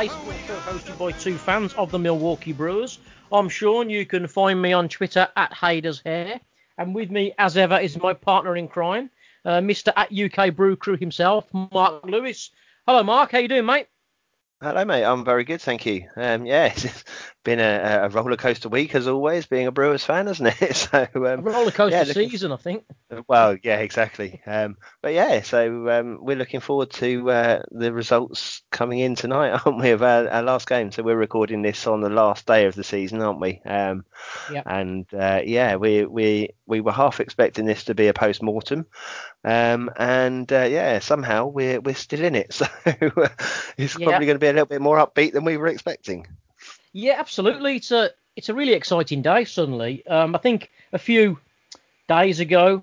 baseball show hosted by two fans of the Milwaukee Brewers. I'm Sean. You can find me on Twitter at Hader's Hair, and with me, as ever, is my partner in crime, uh, Mr. at UK Brew Crew himself, Mark Lewis. Hello, Mark. How you doing, mate? Hello, mate. I'm very good, thank you. Um, yeah, been a, a roller coaster week as always, being a Brewers fan, hasn't it? So um, a roller coaster yeah, season, I think. Well, yeah, exactly. Um, but yeah, so um, we're looking forward to uh, the results coming in tonight, aren't we, of our, our, last game? So we're recording this on the last day of the season, aren't we? Um, yeah. And uh, yeah, we we we were half expecting this to be a post mortem, um, and uh, yeah, somehow we're we're still in it. So it's yeah. probably going to be a little bit more upbeat than we were expecting. Yeah, absolutely. It's a it's a really exciting day. Suddenly, um, I think a few days ago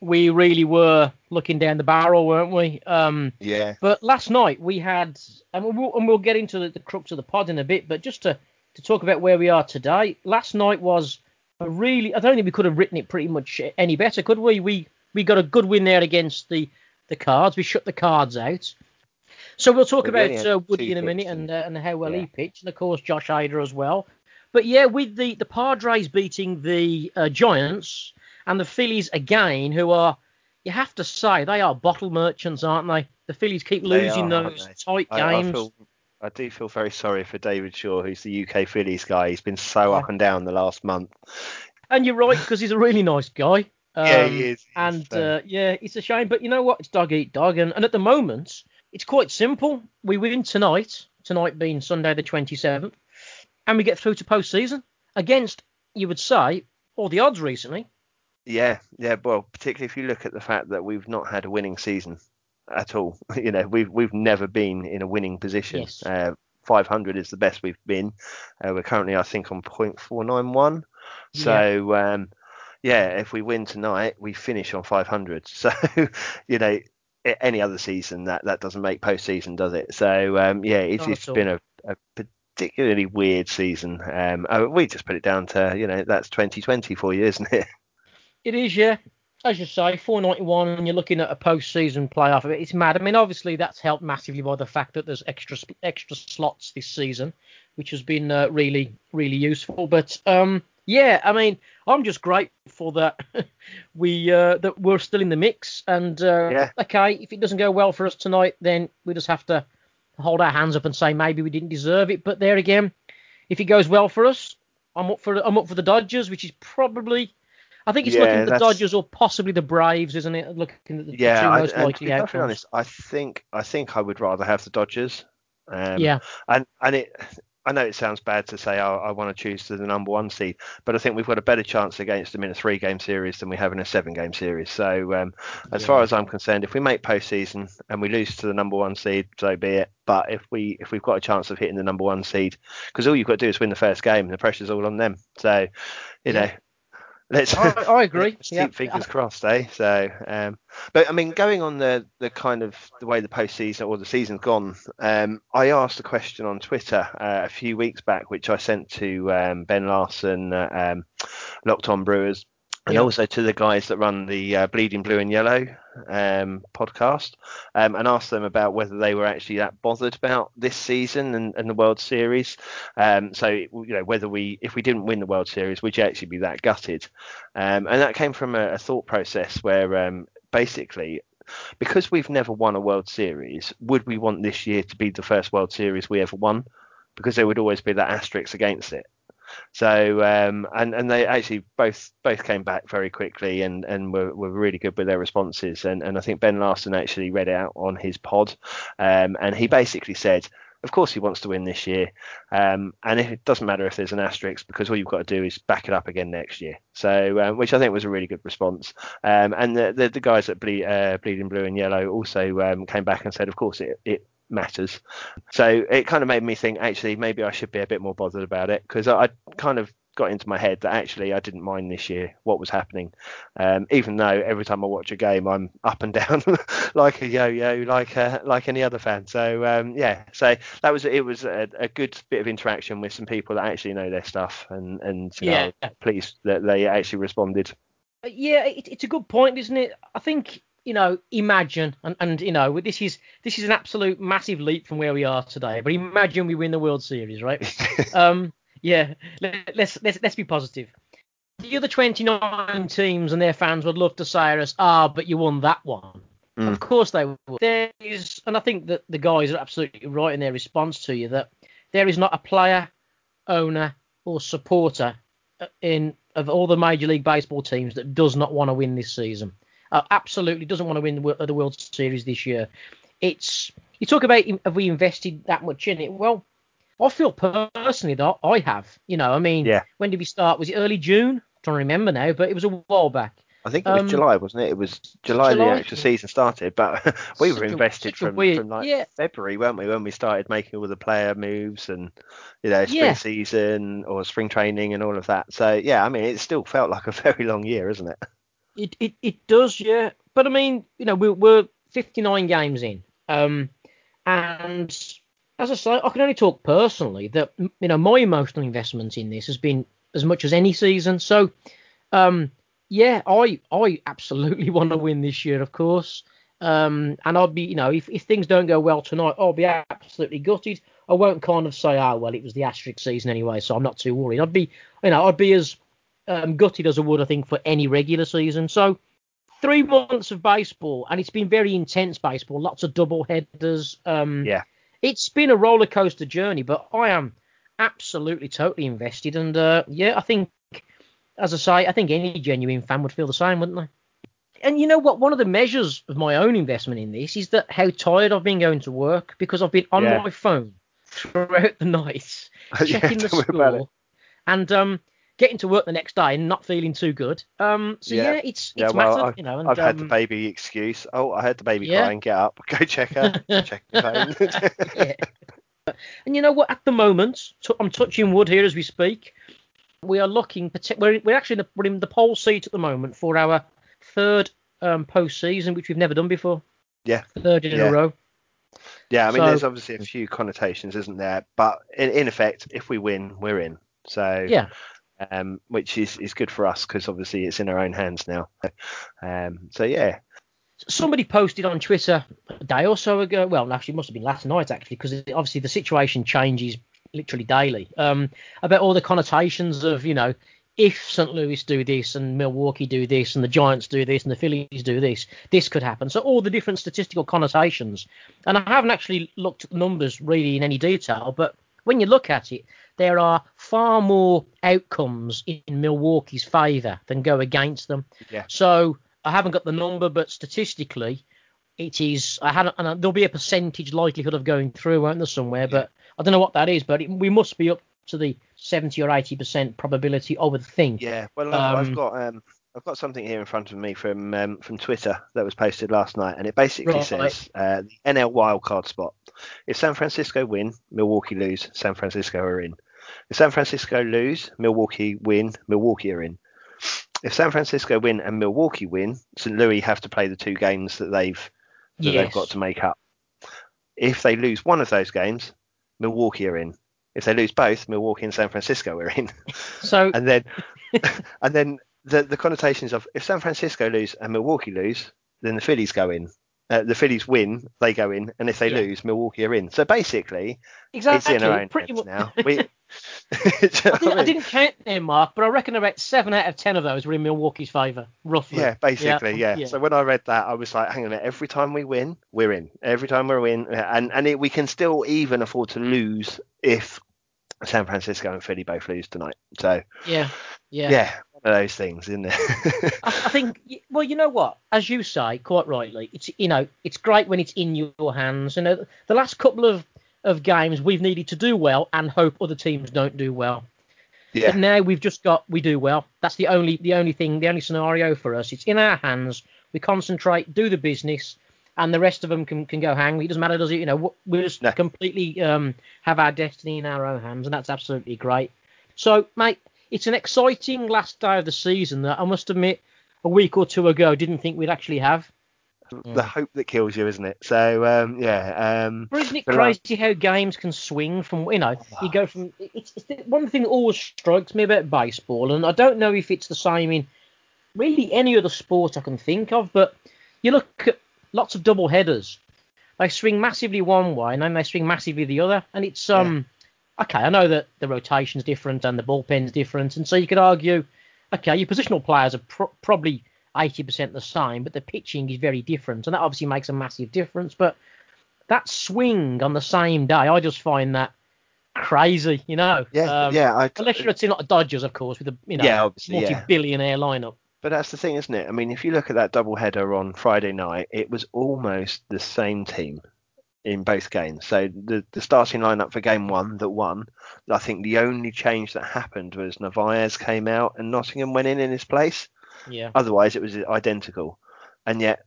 we really were looking down the barrel, weren't we? Um, yeah. But last night we had, and we'll, and we'll get into the, the, crux of the pod in a bit. But just to to talk about where we are today, last night was a really. I don't think we could have written it pretty much any better, could we? We we got a good win there against the the Cards. We shut the Cards out. So we'll talk about uh, Woody in a minute and uh, and how well yeah. he pitched, and of course Josh Hader as well. But yeah, with the the Padres beating the uh, Giants and the Phillies again, who are you have to say they are bottle merchants, aren't they? The Phillies keep losing are, those tight I, games. I, feel, I, do feel very sorry for David Shaw, who's the UK Phillies guy. He's been so yeah. up and down the last month. And you're right because he's a really nice guy. Um, yeah, he is. and uh, yeah, it's a shame, but you know what? It's dog eat dog, and, and at the moment, it's quite simple. We win tonight, tonight being Sunday the 27th, and we get through to postseason against, you would say, all the odds recently. Yeah, yeah. Well, particularly if you look at the fact that we've not had a winning season at all. You know, we've we've never been in a winning position. Yes. Uh, 500 is the best we've been. Uh, we're currently, I think, on .491. So, yeah. Um, yeah, if we win tonight, we finish on 500. So, you know, any other season that that doesn't make postseason, does it? So um, yeah, it's, it's been a, a, particularly weird season. Um, oh, we just put it down to you know that's 2020 for you, isn't it? It is, yeah. As you say, 491, and you're looking at a postseason playoff. It's mad. I mean, obviously that's helped massively by the fact that there's extra extra slots this season, which has been uh, really really useful. But um, yeah, I mean, I'm just grateful that we uh, that we're still in the mix. And uh, yeah. okay, if it doesn't go well for us tonight, then we just have to hold our hands up and say maybe we didn't deserve it. But there again, if it goes well for us, I'm up for I'm up for the Dodgers, which is probably I think it's yeah, looking at the Dodgers or possibly the Braves, isn't it? Looking at the, yeah, two most I, likely outcomes. To be honest, I think I think I would rather have the Dodgers. Um, yeah. And and it I know it sounds bad to say oh, I want to choose to the number one seed, but I think we've got a better chance against them in a three game series than we have in a seven game series. So, um, as yeah. far as I'm concerned, if we make postseason and we lose to the number one seed, so be it. But if we if we've got a chance of hitting the number one seed, because all you've got to do is win the first game, and the pressure's all on them. So, you yeah. know, Let's. I, I agree. keep yeah. fingers crossed, eh? So, um, but I mean, going on the the kind of the way the postseason or the season's gone, um, I asked a question on Twitter uh, a few weeks back, which I sent to um, Ben Larson, uh, um, Locked On Brewers, and yeah. also to the guys that run the uh, Bleeding Blue and Yellow um, podcast, um, and asked them about whether they were actually that bothered about this season and, and the World Series. Um, so you know whether we, if we didn't win the World Series, would you actually be that gutted? Um, and that came from a, a thought process where um, basically. Because we've never won a World Series, would we want this year to be the first World Series we ever won? Because there would always be that asterisk against it. So um, and and they actually both both came back very quickly and and were, were really good with their responses. And and I think Ben Larson actually read it out on his pod, um, and he basically said. Of course, he wants to win this year, um, and it doesn't matter if there's an asterisk because all you've got to do is back it up again next year. So, um, which I think was a really good response. Um, and the, the, the guys at Ble- uh, Bleeding Blue and Yellow also um, came back and said, of course, it, it matters. So it kind of made me think actually maybe I should be a bit more bothered about it because I, I, kind of got into my head that actually I didn't mind this year what was happening, um, even though every time I watch a game I'm up and down like a yo-yo, like uh, like any other fan. So um, yeah, so that was it was a, a, good bit of interaction with some people that actually know their stuff and and yeah, know, pleased that they actually responded. Uh, yeah, it, it's a good point, isn't it? I think you know, imagine, and, and you know, this is this is an absolute massive leap from where we are today. But imagine we win the World Series, right? um, yeah, let, let's let's let's be positive. The other 29 teams and their fans would love to say to us, ah, but you won that one. Mm. Of course they would. There is, and I think that the guys are absolutely right in their response to you that there is not a player, owner, or supporter uh, in of all the Major League Baseball teams that does not want to win this season. Uh, absolutely doesn't want to win the, the World Series this year. It's you talk about have we invested that much in it? Well, I feel personally that I have. You know, I mean, Yeah. when did we start? Was it early June? Trying to remember now, but it was a while back. I think it was Um, July, wasn't it? It was July, July. the actual season started, but we were invested a from, weird- from like yeah. February, weren't we? When we started making all the player moves and you know spring Yeah. season or spring training and all of that. So yeah, I mean, it still felt like a very long year, isn't it? It, it it does, yeah. But I mean, you know, we're, we're 59 games in, um, and as I say, I can only talk personally that you know my emotional investment in this has been as much as any season. So, um, yeah, I I absolutely want to win this year, of course. Um, and I'll be, you know, if, if things don't go well tonight, I'll be absolutely gutted. I won't kind of say, oh well, it was the asterisk season anyway, so I'm not too worried. I'd be, you know, I'd be as um, gutted as I would, I think, for any regular season. So three months of baseball, and it's been very intense baseball. Lots of double headers. Um, Yeah. It's been a roller coaster journey, but I am absolutely totally invested. And uh, yeah, I think, as I say, I think any genuine fan would feel the same, wouldn't they? And you know what? One of the measures of my own investment in this is that how tired I've been going to work because I've been on Yeah. my phone throughout the night Yeah, checking the about it. score, and um, getting to work the next day and not feeling too good. Um, so Yeah. yeah, it's Yeah, it's well, massive, I've, you know. And, I've had the um, baby excuse. Oh, I heard the baby Yeah. crying. Get up, go check her, check the phone. yeah. And you know what? At the moment, t- I'm touching wood here as we speak. We are looking. We're, we're actually in the, we're in the pole seat at the moment for our third um, postseason, which we've never done before. Yeah. Third in Yeah. a row. Yeah, I mean, So- there's obviously a few connotations, isn't there? But in, in effect, if we win, we're in. So, Yeah. Um, which is, is good for us because obviously it's in our own hands now. Um, so yeah, somebody posted on Twitter a day or so ago. Well, actually, it must have been last night actually, because obviously the situation changes literally daily. Um, about all the connotations of you know, if St. Louis do this and Milwaukee do this and the Giants do this and the Phillies do this, this could happen. So all the different statistical connotations. And I haven't actually looked at the numbers really in any detail, but when you look at it, there are far more outcomes in Milwaukee's favour than go against them. Yeah. So I haven't got the number, but statistically, it is. I had, and there'll be a percentage likelihood of going through, won't there, somewhere? But I don't know what that is. But it, we must be up to the 70 or 80 percent probability, I would think. yeah. Well, I've, I've Um, got um, I've got something here in front of me from um, from Twitter that was posted last night, and it basically Right. says uh, the NL wildcard spot. If San Francisco win, Milwaukee lose, San Francisco are in. If San Francisco lose, Milwaukee win, Milwaukee are in. If San Francisco win and Milwaukee win, St. Louis have to play the two games that they've that they've got to make up. If they lose one of those games, Milwaukee are in. If they lose both, Milwaukee and San Francisco are in. So and then and then the the connotations of if San Francisco lose and Milwaukee lose, then the Phillies go in. Uh, the Phillies win, they go in, and if they Yeah. lose, Milwaukee are in. So basically, exactly, it's in our own pretty much. now. We, I, didn't, I didn't count them, Mark, but I reckon about seven out of ten of those were in Milwaukee's favour, roughly. Yeah, basically, yeah. yeah. So when I read that, I was like, hang on a minute. Every time we win, we're in. Every time we're in, and and it, we can still even afford to lose if San Francisco and Philly both lose tonight. So yeah, yeah. yeah, of those things, isn't it? I, I think, well, you know what? As you say, quite rightly, it's you know, it's great when it's in your hands. You know, the last couple of of games we've needed to do well and hope other teams don't do well. But yeah, now we've just got we do well. That's the only the only thing, the only scenario for us. It's in our hands. We concentrate, do the business, and the rest of them can, can go hang. It doesn't matter, does it? You know, we just No. completely um, have our destiny in our own hands, and that's absolutely great. So, mate, it's an exciting last day of the season that I must admit, a week or two ago, didn't think we'd actually have. the hope that kills you, isn't it? So um, yeah, um, But isn't it The la- crazy how games can swing from you know you go from it's, it's the, one thing that always strikes me about baseball, and I don't know if it's the same in really any other sport I can think of, but you look at lots of double headers. They swing massively one way and then they swing massively the other, and it's um okay. I know that the rotation's different and the bullpen's different, and so you could argue, okay, your positional players are pro- probably 80% the same, but the pitching is very different, and that obviously makes a massive difference. But that swing on the same day, I just find that crazy, you know. Yeah, um, yeah. I, unless you're a team like the Dodgers, of course, with a you know yeah, multi-billionaire yeah. lineup. But that's the thing, isn't it? I mean, if you look at that double header on Friday night, it was almost the same team in both games. So the the starting lineup for game one that won, I think the only change that happened was Narvaez came out and Nottingham went in in his place. Yeah. Otherwise, it was identical, and yet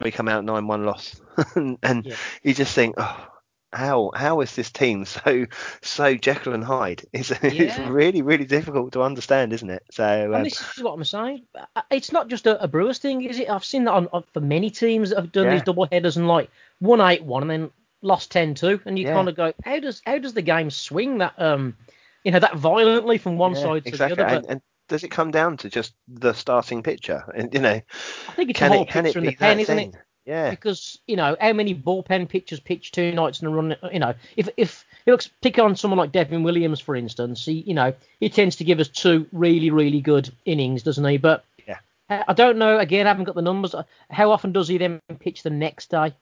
we come out nine one loss, and, and yeah. you just think, oh, how how is this team so so Jekyll and Hyde? It's, yeah. it's really really difficult to understand, isn't it? So um, this is what I'm saying. Uh, it's not just a, a, Brewers thing, is it? I've seen that on, on, for many teams that have done yeah. these double headers and like one eight one and then lost 10-2 and you yeah. kind of go, how does how does the game swing that um you know that violently from one side to exactly. the other? And, and does it come down to just the starting pitcher? And you know, I think it's can the whole it, picture in the pen, isn't thing? it? Yeah. Because you know how many bullpen pitchers pitch two nights in a run. You know, if if it looks pick on someone like Devin Williams for instance, he you know he tends to give us two really really good innings, doesn't he? But yeah, I don't know. Again, I haven't got the numbers. How often does he then pitch the next day?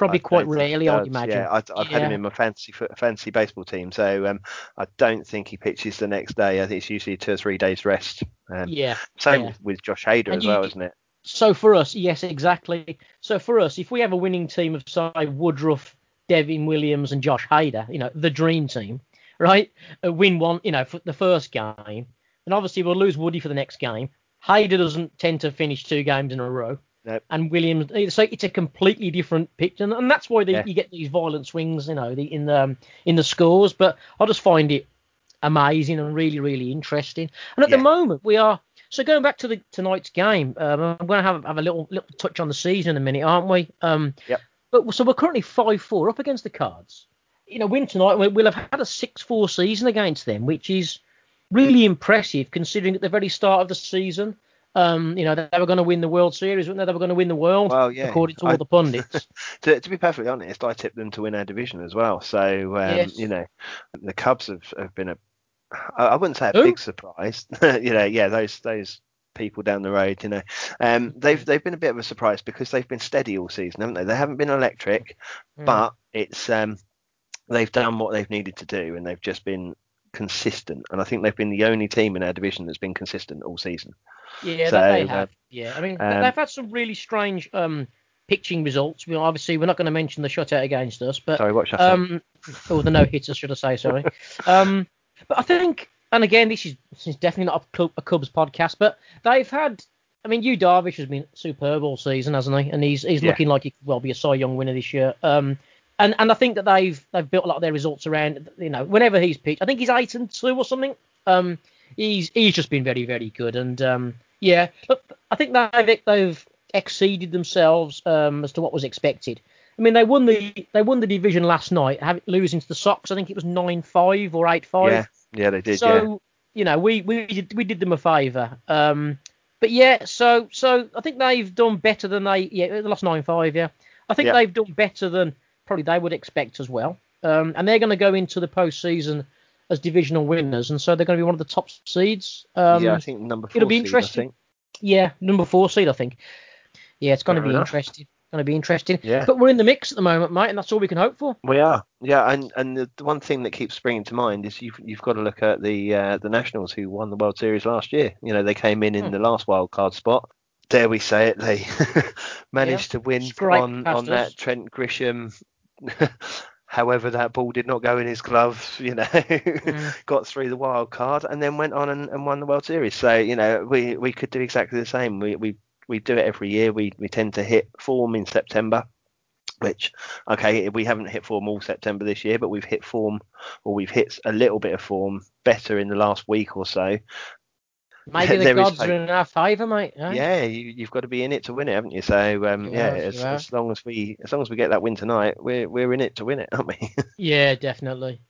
Probably I quite rarely, I'd imagine. Yeah, I, have yeah. had him in my fancy fancy baseball team, so um, I don't think he pitches the next day. I think it's usually two or three days rest. Um, yeah. Same yeah. with Josh Hader and as you, well, isn't it? So for us, yes, exactly. So for us, if we have a winning team of say Woodruff, Devin Williams, and Josh Hader, you know, the dream team, right? Uh, win one, you know, for the first game, and obviously we'll lose Woody for the next game. Hader doesn't tend to finish two games in a row. Nope. And Williams, so it's a completely different picture, and, and that's why yeah. you get these violent swings, you know, the, in the um, in the scores. But I just find it amazing and really, really interesting. And at yeah. the moment, we are so going back to the tonight's game, um, I'm going to have, have a little little touch on the season in a minute, aren't we? Um, yep. But so we're currently five four up against the Cards. You know, win tonight, we'll have had a six four season against them, which is really impressive considering at the very start of the season. Um, you know, they were going to win the World Series, weren't they? They were going to win the world, well, yeah. according to all the pundits. to, to, be perfectly honest, I tipped them to win our division as well. So, um, yes. you know, the Cubs have, have been a, I wouldn't say a Who? big surprise. you know, yeah, those those people down the road. You know, um, they've they've been a bit of a surprise because they've been steady all season, haven't they? They haven't been electric, mm. but it's um, they've done what they've needed to do, and they've just been consistent. And I think they've been the only team in our division that's been consistent all season. Yeah, so, they have. Uh, yeah, I mean um, they've had some really strange um, pitching results. We obviously we're not going to mention the shutout against us, but sorry, what shutout? Um, or the no hitters, should I say? Sorry. um, but I think and again, this is, this is definitely not a, Cub, a Cubs podcast, but they've had. I mean, Yu Darvish has been superb all season, hasn't he? And he's he's yeah. looking like he could well be a Cy Young winner this year. Um, and and I think that they've they've built a lot of their results around. You know, whenever he's pitched, I think he's eight and two or something. Um, he's he's just been very very good, and um, yeah, but I think they've they've exceeded themselves um, as to what was expected. I mean, they won the they won the division last night, having losing to the Sox. I think it was nine five or eight five. Yeah. Yeah, they did. So yeah. you know, we we did, we did them a favour. Um, but yeah, so so I think they've done better than they yeah they lost nine five. Yeah, I think they've done better than probably they would expect as well. Um, and they're going to go into the postseason as divisional winners, and so they're going to be one of the top seeds. Um, yeah, I think number four. It'll be seed, interesting. Yeah, number four seed, I think. Yeah, it's going Fair to be enough. interesting going to be interesting. Yeah. But we're in the mix at the moment, mate, and that's all we can hope for. We are. Yeah, and and the, one thing that keeps springing to mind is you've you've got to look at the uh, the Nationals who won the World Series last year. You know, they came in in hmm. the last wild card spot. Dare we say it? They managed yeah. to win on on that Trent Grisham. However, that ball did not go in his glove, you know, mm. got through the wild card and then went on and, and, won the World Series. So, you know, we, we could do exactly the same. We, we we do it every year. We we tend to hit form in September, which okay, we haven't hit form all September this year, but we've hit form or we've hit a little bit of form better in the last week or so. Maybe the gods are in our favour, mate. Eh? Yeah, you, have got to be in it to win it, haven't you? So um, you yeah, as, as, long as we as long as we get that win tonight, we're we're in it to win it, aren't we? yeah, definitely.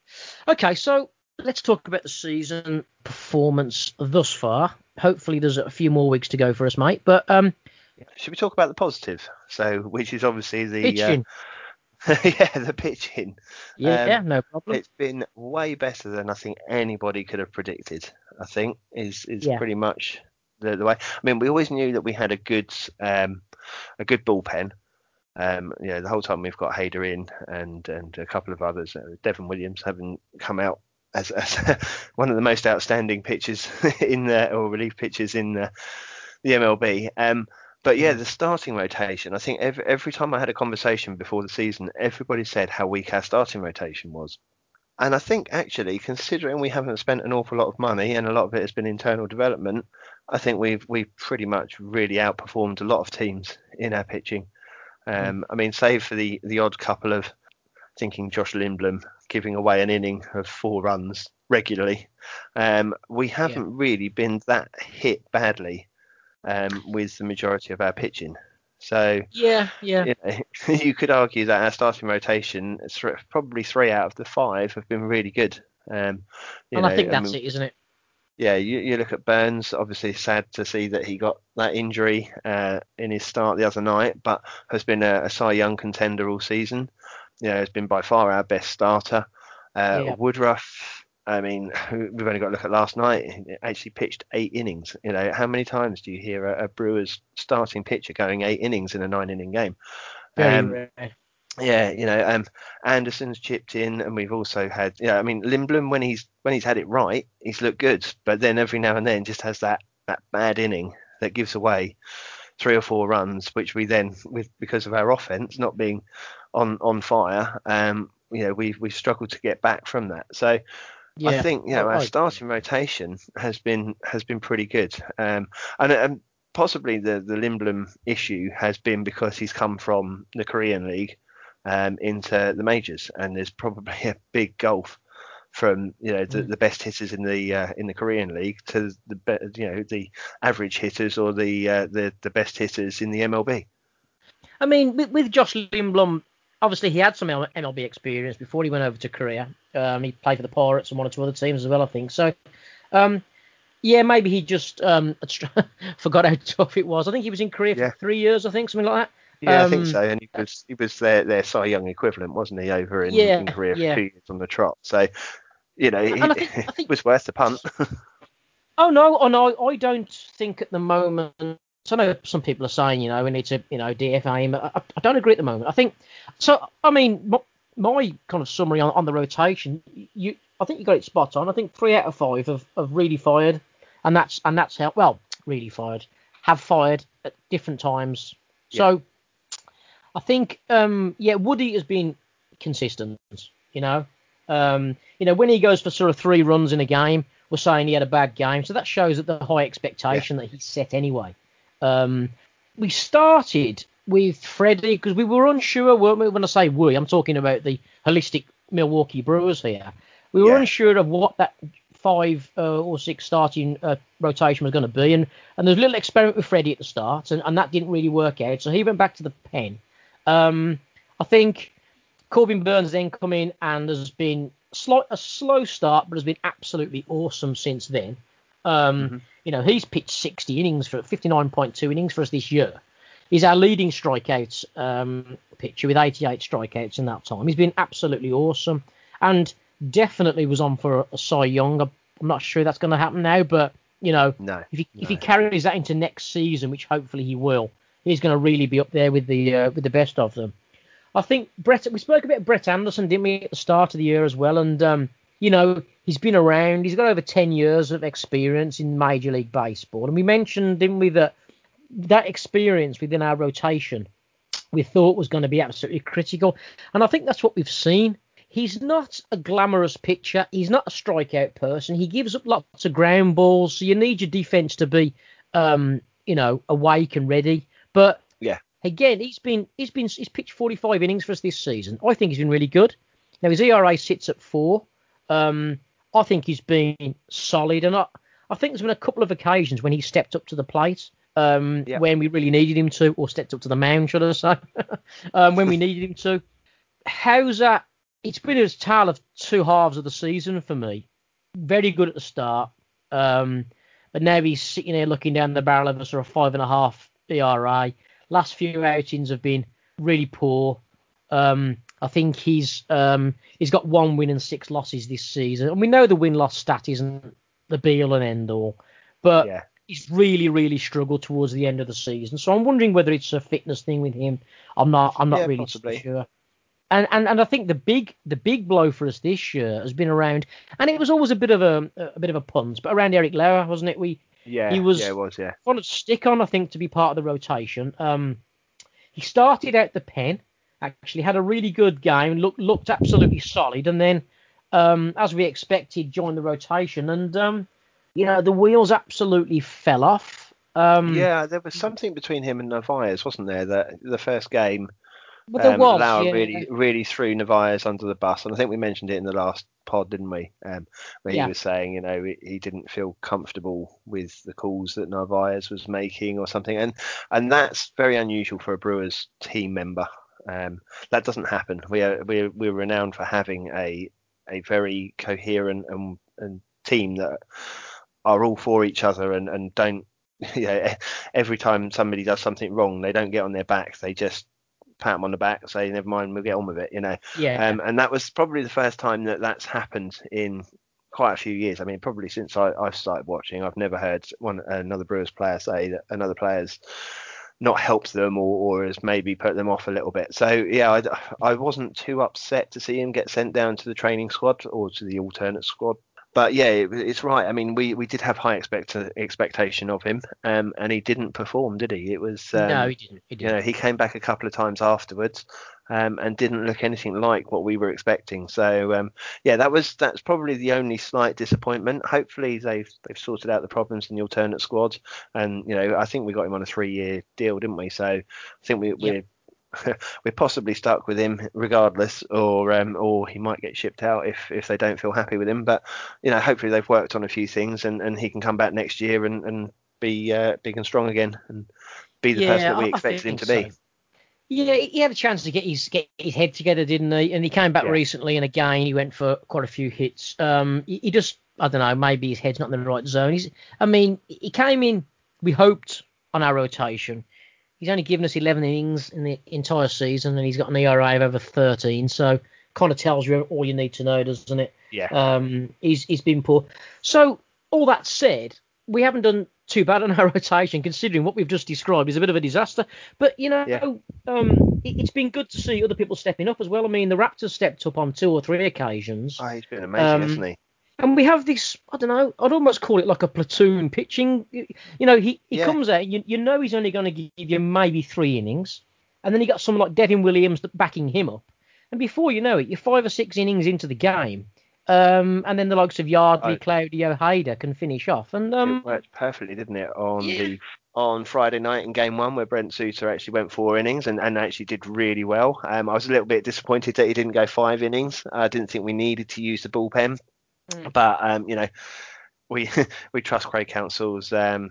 Okay, so let's talk about the season performance thus far. Hopefully, there's a few more weeks to go for us, mate. But um, Should we talk about the positive? So, which is obviously the pitching. Uh, yeah, the pitching. Yeah, Um, yeah, no problem. It's been way better than I think anybody could have predicted. I think is is Yeah. pretty much the, the way. I mean, we always knew that we had a good um, a good bullpen. Um, you know, the whole time we've got Hader in and and a couple of others. Uh, Devin Williams having come out as, as one of the most outstanding pitchers in the or relief pitchers in the, the MLB. Um, but yeah, the starting rotation. I think every every time I had a conversation before the season, everybody said how weak our starting rotation was. And I think actually, considering we haven't spent an awful lot of money and a lot of it has been internal development, I think we've we've pretty much really outperformed a lot of teams in our pitching. Um, I mean, save for the the odd couple of thinking Josh Lindblom giving away an inning of four runs regularly, um, we haven't really been that hit badly um, with the majority of our pitching. So Yeah, yeah. you, know, you could argue that our starting rotation, probably three out of the five have been really good. Um, you and I think that's mean, it, isn't it? yeah, you, you look at Burnes. Obviously, sad to see that he got that injury uh, in his start the other night, but has been a, a Cy Young contender all season. You know, has been by far our best starter. Uh, Yeah. Woodruff. I mean, we've only got to look at last night. He actually pitched eight innings. You know, how many times do you hear a, a Brewers starting pitcher going eight innings in a nine-inning game? Very Um, rare. yeah, you know, um, Anderson's chipped in, and we've also had, yeah, I mean, Lindblom when he's when he's had it right, he's looked good, but then every now and then just has that that bad inning that gives away three or four runs, which we then, with because of our offense not being on on fire, um, you know, we've we've struggled to get back from that. So Yeah. I think you know I- our I- starting rotation has been has been pretty good, um, and, and possibly the the Lindblom issue has been because he's come from the Korean League um, into the majors, and there's probably a big gulf from you know the, Mm. the best hitters in the uh, in the Korean League to the you know the average hitters or the uh, the the best hitters in the MLB. I mean, with, with Josh Lindblom, obviously he had some MLB experience before he went over to Korea. Um, he played for the Pirates and one or two other teams as well, I think. So, um, yeah, maybe he just um, forgot how tough it was. I think he was in Korea for three years, I think, something like that. Yeah, I think Um, so. And he was he was their their Cy Young equivalent, wasn't he, over in, Yeah, in Korea for yeah. two years on the trot? So, you know, he, I think- I think- it was worth the punt. Oh no, oh no, I don't think at the moment. So I know some people are saying, you know, we need to, you know, DFA him. I, I don't agree at the moment. I think so. I mean, my, my kind of summary on, on the rotation, you, I think you got it spot on. I think three out of five have, have really fired, and that's and that's how well really fired have fired at different times. So I think, um, yeah, Woody has been consistent. You know, um, you know, when he goes for sort of three runs in a game, we're saying he had a bad game. So that shows that the high expectation that he set anyway. Um, we started with Freddie because we were unsure, weren't we? When I say we, I'm talking about the holistic Milwaukee Brewers here. We were Yeah. unsure of what that five uh, or six starting uh, rotation was going to be, and and there was a little experiment with Freddie at the start, and, and that didn't really work out. So he went back to the pen. Um, I think Corbin Burnes then come in and has been slight a slow start, but has been absolutely awesome since then. Um, You know, he's pitched 60 innings for 59.2 innings for us this year. He's our leading strikeouts um, pitcher with 88 strikeouts in that time. He's been absolutely awesome and definitely was on for a, a Cy Young. I'm not sure that's going to happen now, but you know, No, if he if he carries that into next season, which hopefully he will, he's going to really be up there with the uh, with the best of them. I think Brett. We spoke about Brett Anderson, didn't we, at the start of the year as well? And um, you know, he's been around. He's got over ten years of experience in Major League Baseball, and we mentioned, didn't we, that that experience within our rotation we thought was going to be absolutely critical, and I think that's what we've seen. He's not a glamorous pitcher. He's not a strikeout person. He gives up lots of ground balls, so you need your defense to be, um, you know, awake and ready. But Yeah. again, he's been he's been he's pitched 45 innings for us this season. I think he's been really good. Now his ERA sits at four. Um, I think he's been solid, and I, I think there's been a couple of occasions when he stepped up to the plate. Um, Yeah. when we really needed him to, or stepped up to the mound, should I say? um, when we needed him to. How's that? It's been a tale of two halves of the season for me. Very good at the start, um, but now he's sitting there looking down the barrel of a sort of five and a half ERA. Last few outings have been really poor. Um, I think he's um, he's got one win and six losses this season, and we know the win loss stat isn't the be all and end all, but Yeah. he's really really struggled towards the end of the season. So I'm wondering whether it's a fitness thing with him. I'm not I'm not Yeah, really sure. And, and and I think the big the big blow for us this year has been around, and it was always a bit of a a bit of a punt, but around Eric Lauer, wasn't it? We Yeah, He was- yeah, it was, yeah. wanted to stick on, I think, to be part of the rotation. Um, he started out the pen, actually had a really good game, looked looked absolutely solid, and then, um, as we expected, joined the rotation, and um, you know the wheels absolutely fell off. Um, yeah, there was something between him and Narvaez, wasn't there? That the first game, but there um, was, Lauer yeah. really, really threw Narvaez under the bus, and I think we mentioned it in the last pod, didn't we? Um, where Yeah. he was saying, you know, he, he didn't feel comfortable with the calls that Narvaez was making or something, and and that's very unusual for a Brewers team member. Um, that doesn't happen. We are we're, we're renowned for having a a very coherent and, and team that are all for each other and, and don't you know every time somebody does something wrong they don't get on their back they just pat them on the back say never mind we'll get on with it you know? Yeah, um, and that was probably the first time that that's happened in quite a few years. I mean probably since I, i've started watching i've never heard one another brewers player say that another player's not helped them or, or has maybe put them off a little bit so yeah I, I wasn't too upset to see him get sent down to the training squad or to the alternate squad but yeah, it, it's right. I mean, we, we did have high expect expectation of him, um, and he didn't perform, did he? It was um, no, he didn't. He you didn't. know he came back a couple of times afterwards, um, and didn't look anything like what we were expecting. So um, yeah, that was that's probably the only slight disappointment. Hopefully they've they've sorted out the problems in the alternate squad, and you know I think we got him on a three year deal, didn't we? So I think we, we're we're possibly stuck with him regardless, or um, or he might get shipped out if if they don't feel happy with him. But you know, hopefully they've worked on a few things, and, and he can come back next year and and be uh, big and strong again, and be the Yeah, person that we I- expected him to be. Yeah, he had a chance to get his get his head together, didn't he? And he came back Yeah. recently, and again he went for quite a few hits. Um, he, he just, I don't know, maybe his head's not in the right zone. He's, I mean, he came in. We hoped on our rotation. He's only given us 11 innings in the entire season, and he's got an ERA of over 13. So kind of tells you all you need to know, doesn't it? Yeah. Um, he's he's been poor. So all that said, we haven't done too bad on our rotation, considering what we've just described is a bit of a disaster. But you know, Yeah. um, it, it's been good to see other people stepping up as well. I mean, the Raptors stepped up on two or three occasions, Oh, he's been amazing, Um, hasn't he? and we have this. I don't know. I'd almost call it like a platoon pitching. You you know, he he Yeah. comes out. You you know he's only going to give you maybe three innings, and then you got someone like Devin Williams backing him up, and before you know it, you're five or six innings into the game. Um, and then the likes of Yardley, Oh. Claudio Hader can finish off. And um, it worked perfectly, didn't it? On yeah. the on Friday night in game one, where Brent Suter actually went four innings and, and actually did really well. Um, I was a little bit disappointed that he didn't go five innings. I didn't think we needed to use the bullpen, Mm. but um, you know, we we trust Craig Counsell's um,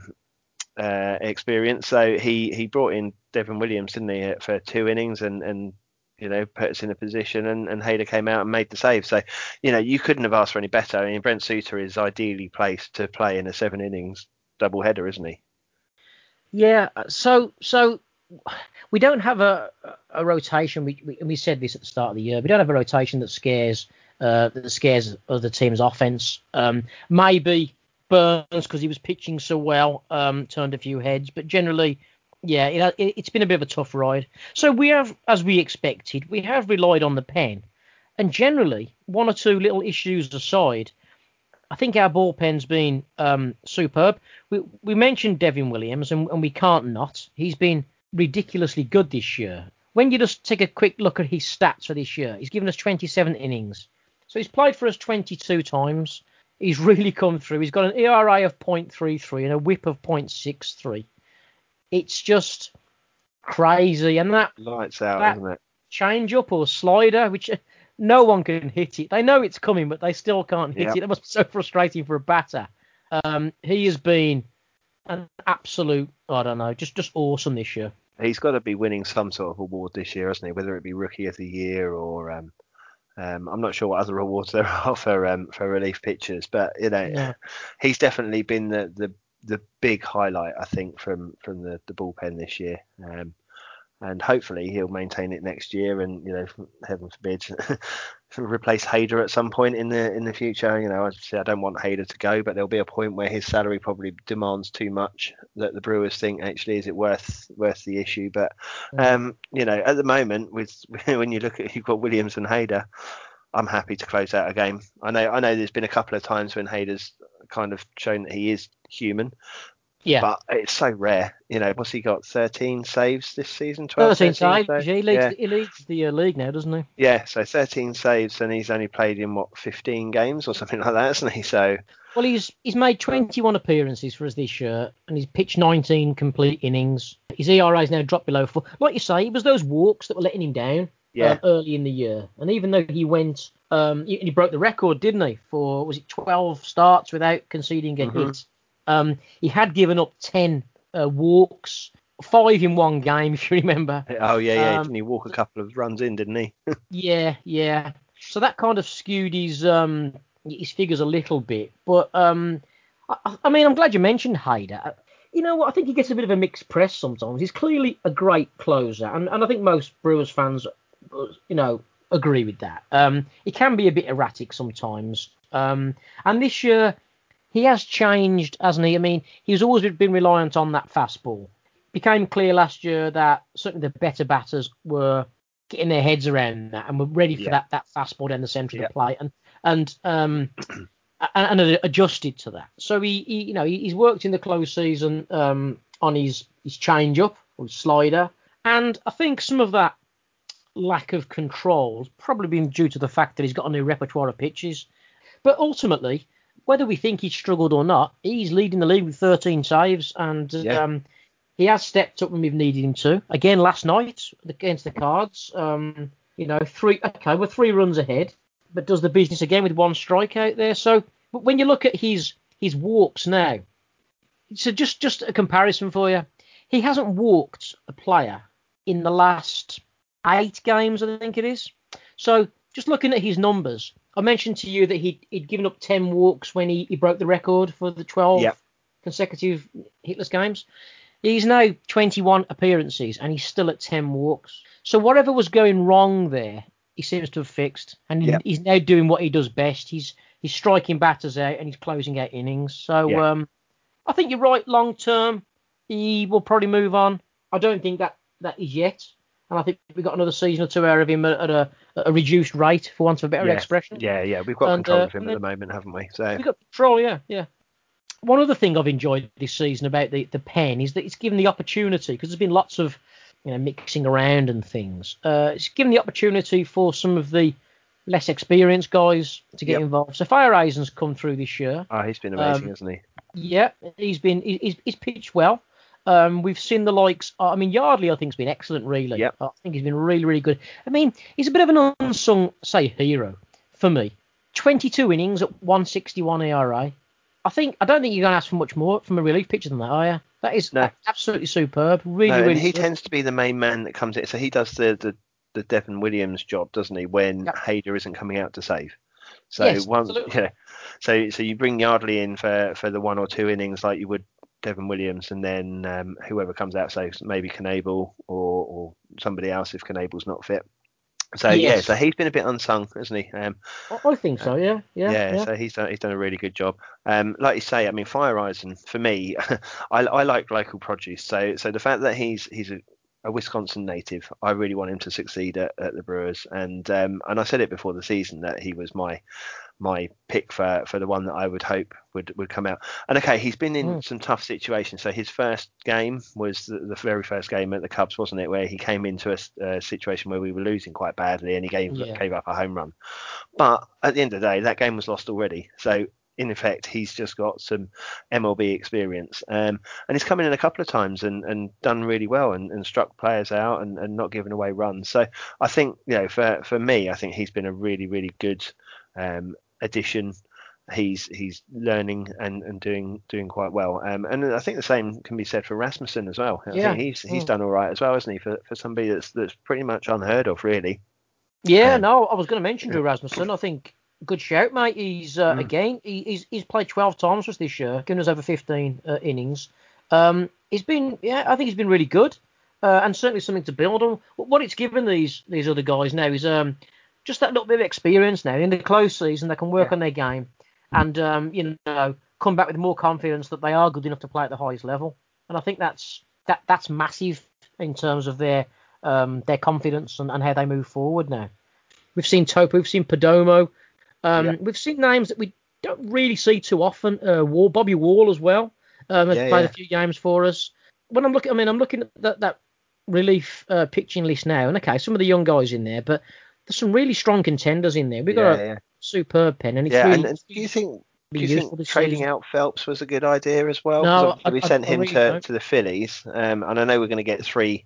uh, experience. So he he brought in Devin Williams, didn't he, for two innings and and you know put us in a position and and Hader came out and made the save. So you know you couldn't have asked for any better. I mean Brent Suter is ideally placed to play in a seven innings double header, isn't he? Yeah, so so we don't have a a rotation. We, we we said this at the start of the year. We don't have a rotation that scares uh, that scares other teams' offense. Um, maybe Burnes because he was pitching so well um, turned a few heads, but generally, yeah, it, it, it's been a bit of a tough ride. So we have, as we expected, we have relied on the pen, and generally, one or two little issues aside. I think our bullpen's been um, superb. We we mentioned Devin Williams, and, and we can't not. He's been ridiculously good this year. When you just take a quick look at his stats for this year, he's given us 27 innings. So he's played for us 22 times. He's really come through. He's got an ERA of 0.33 and a WHIP of 0.63. It's just crazy, and that Lights out, That- isn't it? change up or slider, which no one can hit it. They know it's coming, but they still can't hit Yep. it. That must be so frustrating for a batter. Um, he has been an absolute, I don't know, just just awesome this year. He's got to be winning some sort of award this year, hasn't he? Whether it be Rookie of the Year or um, um, I'm not sure what other awards there are for um, for relief pitchers, but you know Yeah. he's definitely been the, the the big highlight I think from from the, the bullpen this year. Um, and hopefully he'll maintain it next year and you know heaven forbid replace Hader at some point in the in the future. You know obviously I don't want Hader to go but there'll be a point where his salary probably demands too much that the Brewers think actually is it worth worth the issue? But um you know at the moment with when you look at you've got Williams and Hader I'm happy to close out a game I know I know there's been a couple of times when Hader's kind of shown that he is human yeah. But it's so rare. You know, what's he got? 13 saves this season? 12, 13 saves. saves? He leads, yeah. he leads the uh, league now, doesn't he? Yeah, so 13 saves, and he's only played in, what, 15 games or something like that, hasn't he? So. Well, he's he's made 21 appearances for us this year, and he's pitched 19 complete innings. His ERA is now dropped below four. Like you say, it was those walks that were letting him down yeah. um, early in the year. And even though he went, um, he, he, broke the record, didn't he? For was it 12 starts without conceding a Mhm. hit? Um, he had given up 10 uh, walks, five in one game, if you remember. Oh, yeah, yeah. Um, Didn't he walk a couple of runs in, didn't he? Yeah, yeah. So that kind of skewed his um his figures a little bit. But um, I, I mean, I'm glad you mentioned Hader. You know what? I think he gets a bit of a mixed press sometimes. He's clearly a great closer, and, and I think most Brewers fans, uh, you know, agree with that. Um, he can be a bit erratic sometimes. Um, and this year he has changed, hasn't he? I mean, he's always been reliant on that fastball. It Became clear last year that certainly the better batters were getting their heads around that and were ready for Yeah. that that fastball down the centre of Yeah. the plate and and um and, and adjusted to that. So he, he you know he, he's worked in the close season um on his his change up or his slider and I think some of that lack of control has probably been due to the fact that he's got a new repertoire of pitches. But ultimately, whether we think he's struggled or not, he's leading the league with 13 saves, and Yeah. um, he has stepped up when we've needed him to. Again, last night against the Cards, um, you know, three. Okay, we're three runs ahead, but does the business again with one strike out there. So, but when you look at his his walks now, so just just a comparison for you, he hasn't walked a player in the last eight games, I think it is. So just looking at his numbers, I mentioned to you that he'd, he'd given up 10 walks when he, he broke the record for the 12 Yep. consecutive hitless games. He's now 21 appearances and he's still at 10 walks. So whatever was going wrong there, he seems to have fixed, and Yep. he's now doing what he does best. He's he's striking batters out and he's closing out innings. So Yeah. um, I think you're right. Long term, he will probably move on. I don't think that that is yet, and I think we've got another season or two out of him at, at a, a reduced rate, for want of a better yeah. expression. Yeah, yeah. We've got And, control uh, of him at the moment, haven't we? So. We've got control, yeah, yeah. One other thing I've enjoyed this season about the, the pen is that it's given the opportunity because there's been lots of you know mixing around and things. Uh, it's given the opportunity for some of the less experienced guys to get Yep. involved. So Feyereisen's come through this year. Oh, he's been amazing, Um, hasn't he? Yeah, he's been he's, he's pitched well. Um, we've seen the likes. I mean, Yardley, I think, has been excellent. Really, Yep. I think he's been really, really good. I mean, he's a bit of an unsung, say, hero for me. 22 innings at 161 ERA. I think I don't think you're going to ask for much more from a relief pitcher than that, are you? That is No. absolutely superb. Really, no, really. he good. tends to be the main man that comes in. So he does the the, the Devin Williams job, doesn't he? When Yep. Hader isn't coming out to save. So Yes, once, absolutely. yeah. So so you bring Yardley in for for the one or two innings like you would Devin Williams, and then um, whoever comes out saves, maybe Knebel or or somebody else if Knebel's not fit. So yeah, so he's been a bit unsung, hasn't he? Um, I- I think so. Yeah, yeah, yeah, yeah. so he's done he's done a really good job. Um, like you say, I mean, Feyereisen for me, I, I like local produce. So so the fact that he's he's a, a Wisconsin native, I really want him to succeed at, at the Brewers. And um, and I said it before the season that he was my my pick for for the one that I would hope would would come out. And okay, he's been in Mm. some tough situations. So his first game was the, the very first game at the Cubs, wasn't it, where he came into a situation where we were losing quite badly, and he gave Yeah. gave up a home run. But at the end of the day, that game was lost already. So in effect, he's just got some MLB experience, um, and he's come in a couple of times and, and done really well and, and struck players out and, and not given away runs. So I think you know for for me, I think he's been a really really good um, addition. He's he's learning and, and doing doing quite well. Um, and I think the same can be said for Rasmussen as well. I Yeah. think he's he's Mm. done all right as well, hasn't he? For for somebody that's that's pretty much unheard of, really. Yeah, Um, no, I was going to mention Drew Rasmussen. I think good shout, mate. He's uh, Mm. again, he, he's he's played 12 times for us this year, given us over 15 uh, innings. Um, he's been, yeah, I think he's been really good, uh, and certainly something to build on. What it's given these these other guys now is um, just that little bit of experience now in the close season. They can work Yeah. on their game, and um, you know, come back with more confidence that they are good enough to play at the highest level. And I think that's that that's massive in terms of their um, their confidence and, and how they move forward now. We've seen Topa, we've seen Perdomo, um, Yeah. we've seen names that we don't really see too often. Uh, Wahl, Bobby Wahl as well um, has Yeah, played yeah. a few games for us. When I'm looking, I mean, I'm looking at that, that relief uh, pitching list now, and okay, some of the young guys in there, but there's some really strong contenders in there. We've got a superb pen, and it's yeah. really and, and do you think do you think trading season. out Phelps was a good idea as well? No, I- we I- sent I him to, don't. to the Phillies, um, and I know we're going to get three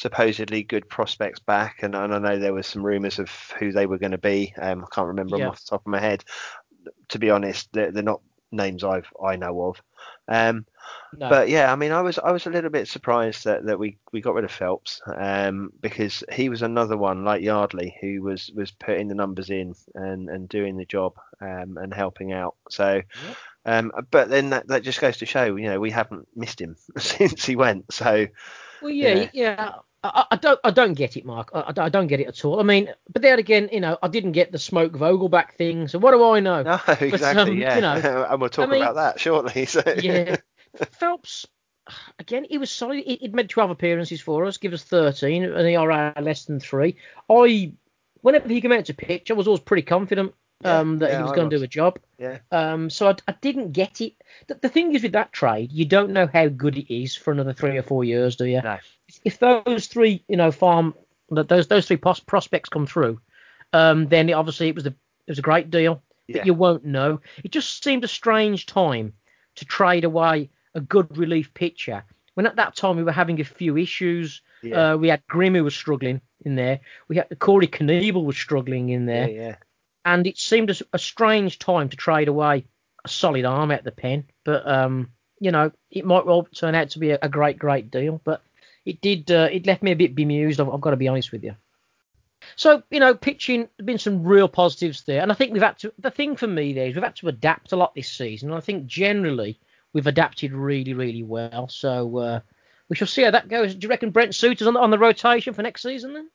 supposedly good prospects back, and, and I know there was some rumours of who they were going to be. Um, I can't remember Yeah. them off the top of my head. To be honest, they're, they're not names I've I know of. Um, No. but yeah, I mean, I was I was a little bit surprised that, that we, we got rid of Phelps um, because he was another one like Yardley who was, was putting the numbers in and, and doing the job um, and helping out. So, Yep. um, but then that, that just goes to show, you know, we haven't missed him since he went. So Well, yeah, Yeah. yeah. I, I don't, I don't get it, Mark. I, I don't get it at all. I mean, but then again, you know, I didn't get the Smoak Vogelbach thing. So what do I know? no, exactly, um, yeah, you know, and we'll talk mean- about that shortly. So yeah. Phelps, again, he was solid. He, he'd made 12 appearances for us, give us 13, an ERA less than three. I, whenever he came out to pitch, I was always pretty confident Yeah, um, that yeah, he was going to do a job. yeah, Um, so I, I didn't get it. The, the thing is with that trade, you don't know how good it is for another three or four years, do you? No. If those three, you know, farm that those those three pos- prospects come through, um, then it, obviously it was a it was a great deal. Yeah. But you won't know. It just seemed a strange time to trade away a good relief pitcher when at that time we were having a few issues. yeah, Uh, we had Grimm who was struggling in there. We had Corey Knebel was struggling in yeah, there yeah. and it seemed a, a strange time to trade away a solid arm at the pen. But um, you know, it might well turn out to be a, a great, great deal. But it did. Uh, it left me a bit bemused. I've, I've got to be honest with you. So you know, pitching been some real positives there, and I think we've had to. The thing for me there is we've had to adapt a lot this season, and I think generally we've adapted really, really well. So uh, we shall see how that goes. Do you reckon Brent Suter's on, the, on the rotation for next season then?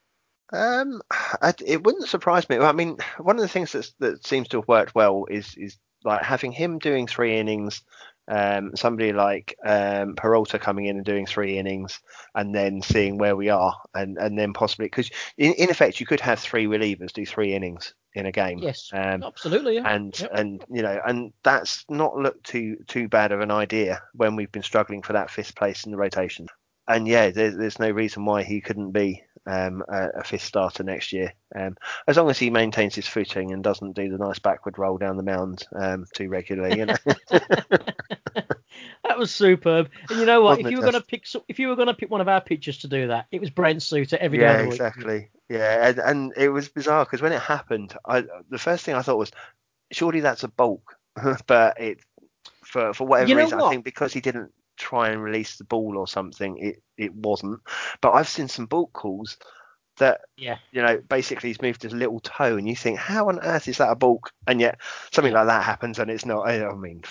Um, I, it wouldn't surprise me. I mean, one of the things that's, that seems to have worked well is is like having him doing three innings, um, somebody like um, Peralta coming in and doing three innings, and then seeing where we are, and and then possibly because in, in effect you could have three relievers do three innings in a game. Yes, Um, absolutely. Yeah. and Yep. and you know and that's not looked too too bad of an idea when we've been struggling for that fifth place in the rotation and yeah there's, there's no reason why he couldn't be um, a, a fifth starter next year um, as long as he maintains his footing and doesn't do the nice backward roll down the mound um, too regularly you know that was superb. And you know what? Wasn't if you were going to pick, if you were going to pick one of our pitchers to do that, it was Brent Suter every day yeah the week. exactly yeah and, and it was bizarre because when it happened I the first thing I thought was surely that's a balk but it for for whatever You know reason I think because he didn't try and release the ball or something it it wasn't but I've seen some balk calls that Yeah. you know basically he's moved his little toe and you think how on earth is that a balk and yet something like that happens and it's not I, I mean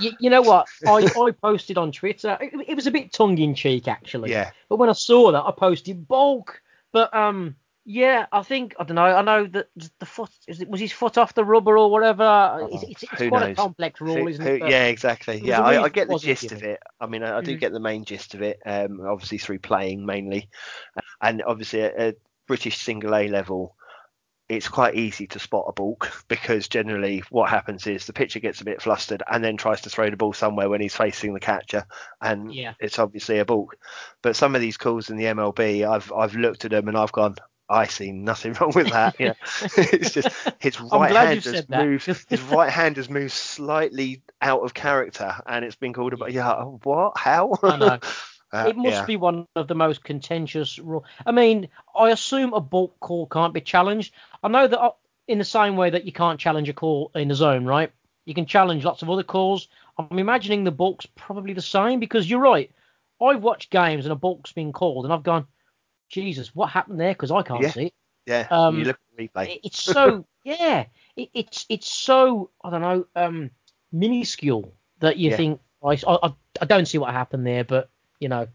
You, you know what? I, I posted on Twitter. It, it was a bit tongue in cheek actually. yeah But when I saw that, I posted balk. But um, yeah, I think I don't know. I know that the foot is it was his foot off the rubber or whatever. It's, it's, it's Oh, who quite a complex rule, Who- isn't who- it? But- yeah, exactly. Yeah, I, reason get the gist of it. I mean, I, I do Mhm. get the main gist of it. Um, obviously through playing mainly, and obviously at, at British single A level, it's quite easy to spot a balk because generally what happens is the pitcher gets a bit flustered and then tries to throw the ball somewhere when he's facing the catcher, and Yeah. it's obviously a balk. But some of these calls in the MLB, I've I've looked at them and I've gone. I see nothing wrong with that. Know, it's just his right hand has moved. His right hand has moved slightly out of character, and it's been called about. Yeah, what? How? I know. Uh, it must yeah. be one of the most contentious rules. I mean, I assume a balk call can't be challenged. I know that uh, in the same way that you can't challenge a call in the zone, right? You can challenge lots of other calls. I'm imagining the balk's probably the same because you're right. I've watched games and a balk's been called and I've gone, Jesus, what happened there? Because I can't Yeah. see it. Yeah, Um, you look at replay. It's so yeah, it, it's it's so I don't know um minuscule that you Yeah. think I, I I don't see what happened there, but you know.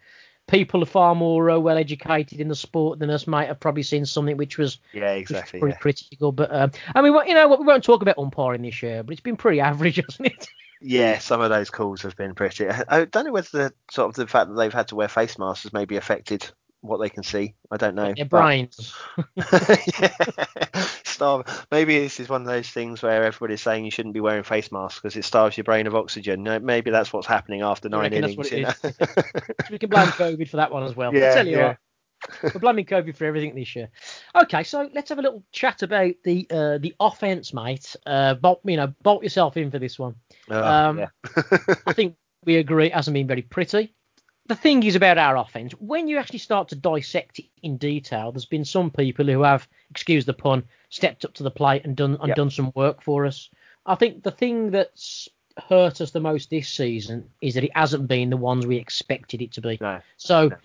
People are far more uh, well educated in the sport than us, might have probably seen something which was Yeah, exactly. pretty Yeah. critical. But um, I mean, you know, what we won't talk about umpiring this year, but it's been pretty average, hasn't it? yeah, some of those calls have been pretty. I don't know whether the sort of the fact that they've had to wear face masks has maybe affected what they can see. I don't know. Their brains. yeah. Starve. Maybe this is one of those things where everybody's saying you shouldn't be wearing face masks because it starves your brain of oxygen. No, Maybe that's what's happening after nine innings. what it you know? we can blame COVID for that one as well. Yeah, I tell you yeah. what, we're blaming COVID for everything this year. Okay, so let's have a little chat about the uh, the offense, mate. Uh, bolt, you know, bolt yourself in for this one. Oh, Um, yeah. I think we agree it hasn't been very pretty. The thing is about our offense, when you actually start to dissect it in detail, there's been some people who have, excuse the pun, stepped up to the plate and done and Yep. done some work for us. I think the thing that's hurt us the most this season is that it hasn't been the ones we expected it to be. no. So No.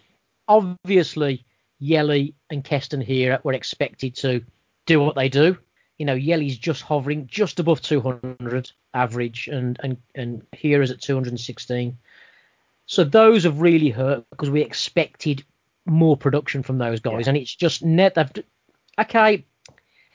obviously, Yelly and Keston Hiura were expected to do what they do. You know, Yelly's just hovering just above 200 average, and and and Hiura is at 216. So those have really hurt because we expected more production from those guys, Yeah. and it's just net. They've, okay,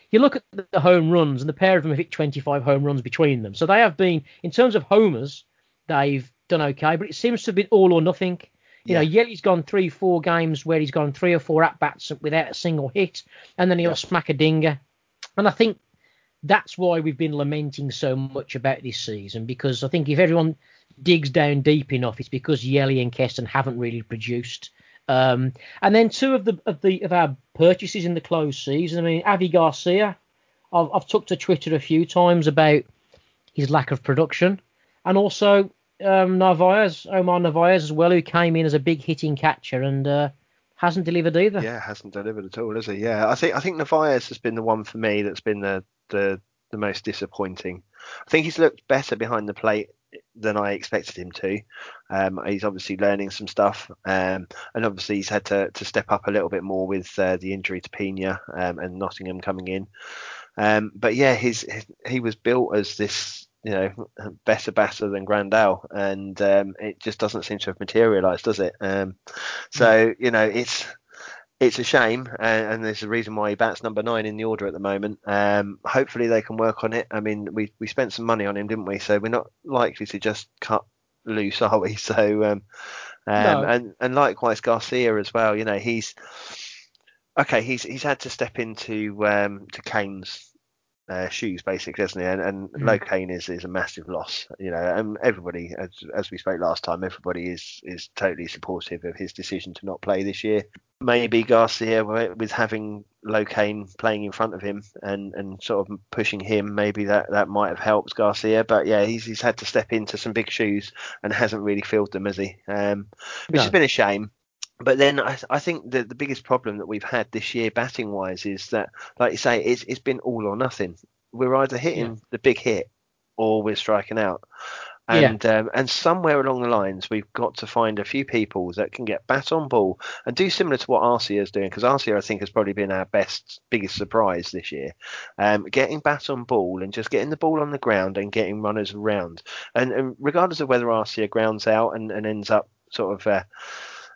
you look at the home runs, and the pair of them have hit 25 home runs between them. So they have been, in terms of homers, they've done okay, but it seems to have been all or nothing. You know, Yelly's gone three, four games where he's gone three or four at bats without a single hit, and then he'll Yeah. smack a dinger. And I think that's why we've been lamenting so much about this season because I think if everyone digs down deep enough, it's because Yelly and Keston haven't really produced. Um, and then two of the of the of our purchases in the closed season. I mean, Avi Garcia, I've I've took to Twitter a few times about his lack of production, and also um, Narvaez, Omar Narvaez as well, who came in as a big hitting catcher and uh, hasn't delivered either. Yeah, hasn't delivered at all, has he? Yeah, I think I think Narvaez has been the one for me that's been the the the most disappointing. I think he's looked better behind the plate than I expected him to. Um, he's obviously learning some stuff, um, and obviously he's had to, to step up a little bit more with uh, the injury to Pena um, and Nottingham coming in. Um, but yeah, his, his he was built as this you know better batter than Grandal, and um, it just doesn't seem to have materialised, does it? Um, so you know it's it's a shame, and, and there's a reason why he bats number nine in the order at the moment. Um, hopefully they can work on it. I mean, we we spent some money on him, didn't we? So we're not likely to just cut loose, are we? So um, um, No. and and likewise Garcia as well. You know, he's okay. He's he's had to step into um, to Cain's uh, shoes basically, doesn't he? And, and Mhm. Low Cain is, is a massive loss, you know. And everybody, as as we spoke last time, everybody is is totally supportive of his decision to not play this year. Maybe Garcia wi- with having Low Cain playing in front of him and, and sort of pushing him, maybe that, that might have helped Garcia. But yeah, he's he's had to step into some big shoes and hasn't really filled them, has he? Um, which has been a shame. But then I, I think the, the biggest problem that we've had this year batting wise is that, like you say, it's, it's been all or nothing. We're either hitting Yeah. the big hit or we're striking out. Yeah. And um, and somewhere along the lines, we've got to find a few people that can get bat on ball and do similar to what Arcia is doing, because Arcia I think has probably been our best, biggest surprise this year. Um, getting bat on ball and just getting the ball on the ground and getting runners around. And, and regardless of whether Arcia grounds out and, and ends up sort of uh,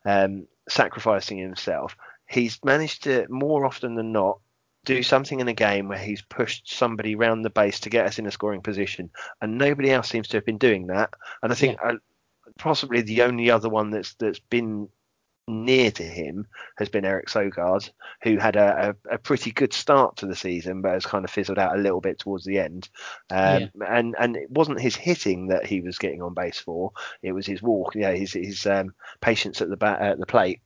um, sacrificing himself, he's managed to more often than not do something in a game where he's pushed somebody round the base to get us in a scoring position, and nobody else seems to have been doing that. And I think uh, possibly the only other one that's that's been near to him has been Eric Sogard, who had a, a, a pretty good start to the season, but has kind of fizzled out a little bit towards the end. Um, And and it wasn't his hitting that he was getting on base for; it was his walk, yeah, his his um, patience at the bat at the plate,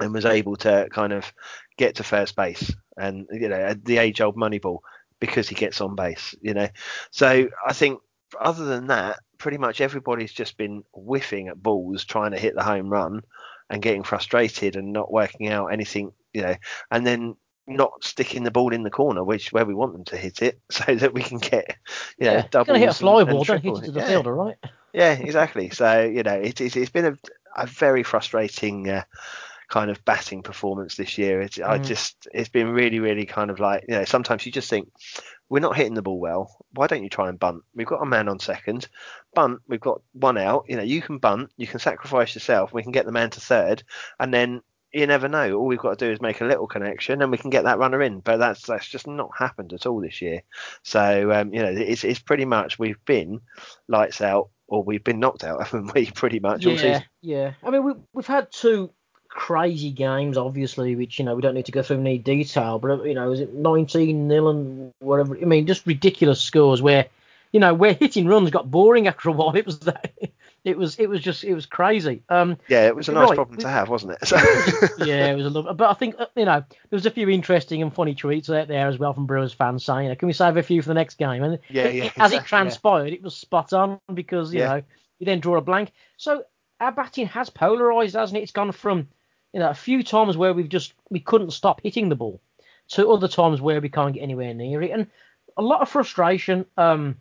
and was able to kind of get to first base and you know the age old money ball because he gets on base, you know. So I think other than that, pretty much everybody's just been whiffing at balls, trying to hit the home run, and getting frustrated and not working out anything, you know, and then not sticking the ball in the corner, which where we want them to hit it, so that we can get, you know, yeah, doubles. gonna hit a fly ball, don't hit it to the yeah. fielder, right? Yeah, exactly. So you know, it, it's it's been a, a very frustrating uh, kind of batting performance this year. It's, I Mm. just it's been really really kind of like you know sometimes you just think we're not hitting the ball well. Why don't you try and bunt? We've got a man on second. Bunt. We've got one out. You know you can bunt. You can sacrifice yourself. We can get the man to third, and then you never know. All we've got to do is make a little connection, and we can get that runner in. But that's that's just not happened at all this year. So um, you know, it's it's pretty much we've been lights out, or we've been knocked out, haven't we? Pretty much Yeah, yeah. I mean, we, we've had two crazy games, obviously, which you know we don't need to go through in any detail. But you know, is it 19 nil and whatever? I mean, just ridiculous scores where you know where hitting runs got boring after a while. It was that. It was it was just it was crazy. Um, Yeah, it was a nice right. problem to have, wasn't it? So, yeah, it was a little. But I think uh, you know there was a few interesting and funny tweets out there as well from Brewers fans saying, you know, "Can we save a few for the next game?" And Yeah, it- yeah, it- as exactly, it yeah. transpired, it was spot on because you Yeah. know you then draw a blank. So our batting has polarized, hasn't it? It's gone from you know a few times where we've just we couldn't stop hitting the ball to other times where we can't get anywhere near it, and a lot of frustration. Um,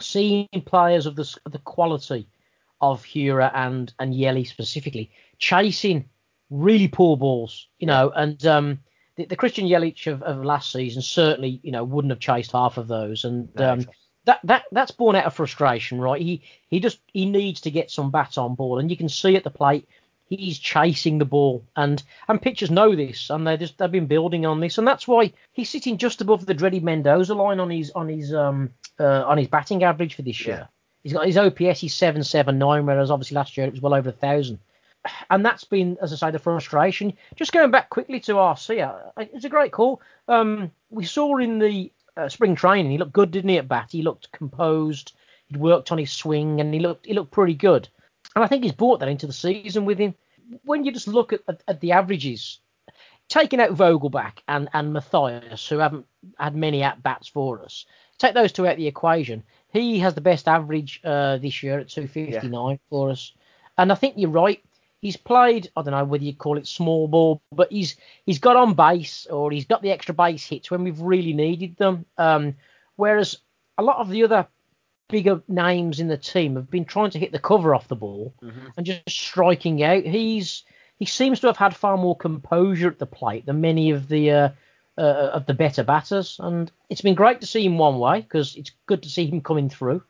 seeing players of the the quality of Hiura and and Yelly specifically chasing really poor balls, you know, and um, the, the Christian Yelich of, of last season certainly, you know, wouldn't have chased half of those, and um, that that that's born out of frustration, right? He he just he needs to get some bat on ball, and you can see at the plate he's chasing the ball, and and pitchers know this, and they just they've been building on this, and that's why he's sitting just above the dreaded Mendoza line on his on his um uh, on his batting average for this Yeah. year. He's got his OPS, he's seven seven nine, whereas obviously last year it was well over a thousand. And that's been, as I say, the frustration. Just going back quickly to Arcia, uh, it's a great call. Um, we saw in the uh, spring training, he looked good, didn't he? At bat, he looked composed. He'd worked on his swing, and he looked he looked pretty good. And I think he's brought that into the season with him. When you just look at, at, at the averages, taking out Vogelbach and, and Mathias, who haven't had many at bats for us, take those two out of the equation. He has the best average uh, this year at 259 for us. And I think you're right. He's played, I don't know whether you call it small ball, but he's he's got on base or he's got the extra base hits when we've really needed them. Um, whereas a lot of the other bigger names in the team have been trying to hit the cover off the ball Mhm. and just striking out. He's he seems to have had far more composure at the plate than many of the uh, uh, of the better batters, and it's been great to see him one way because it's good to see him coming through.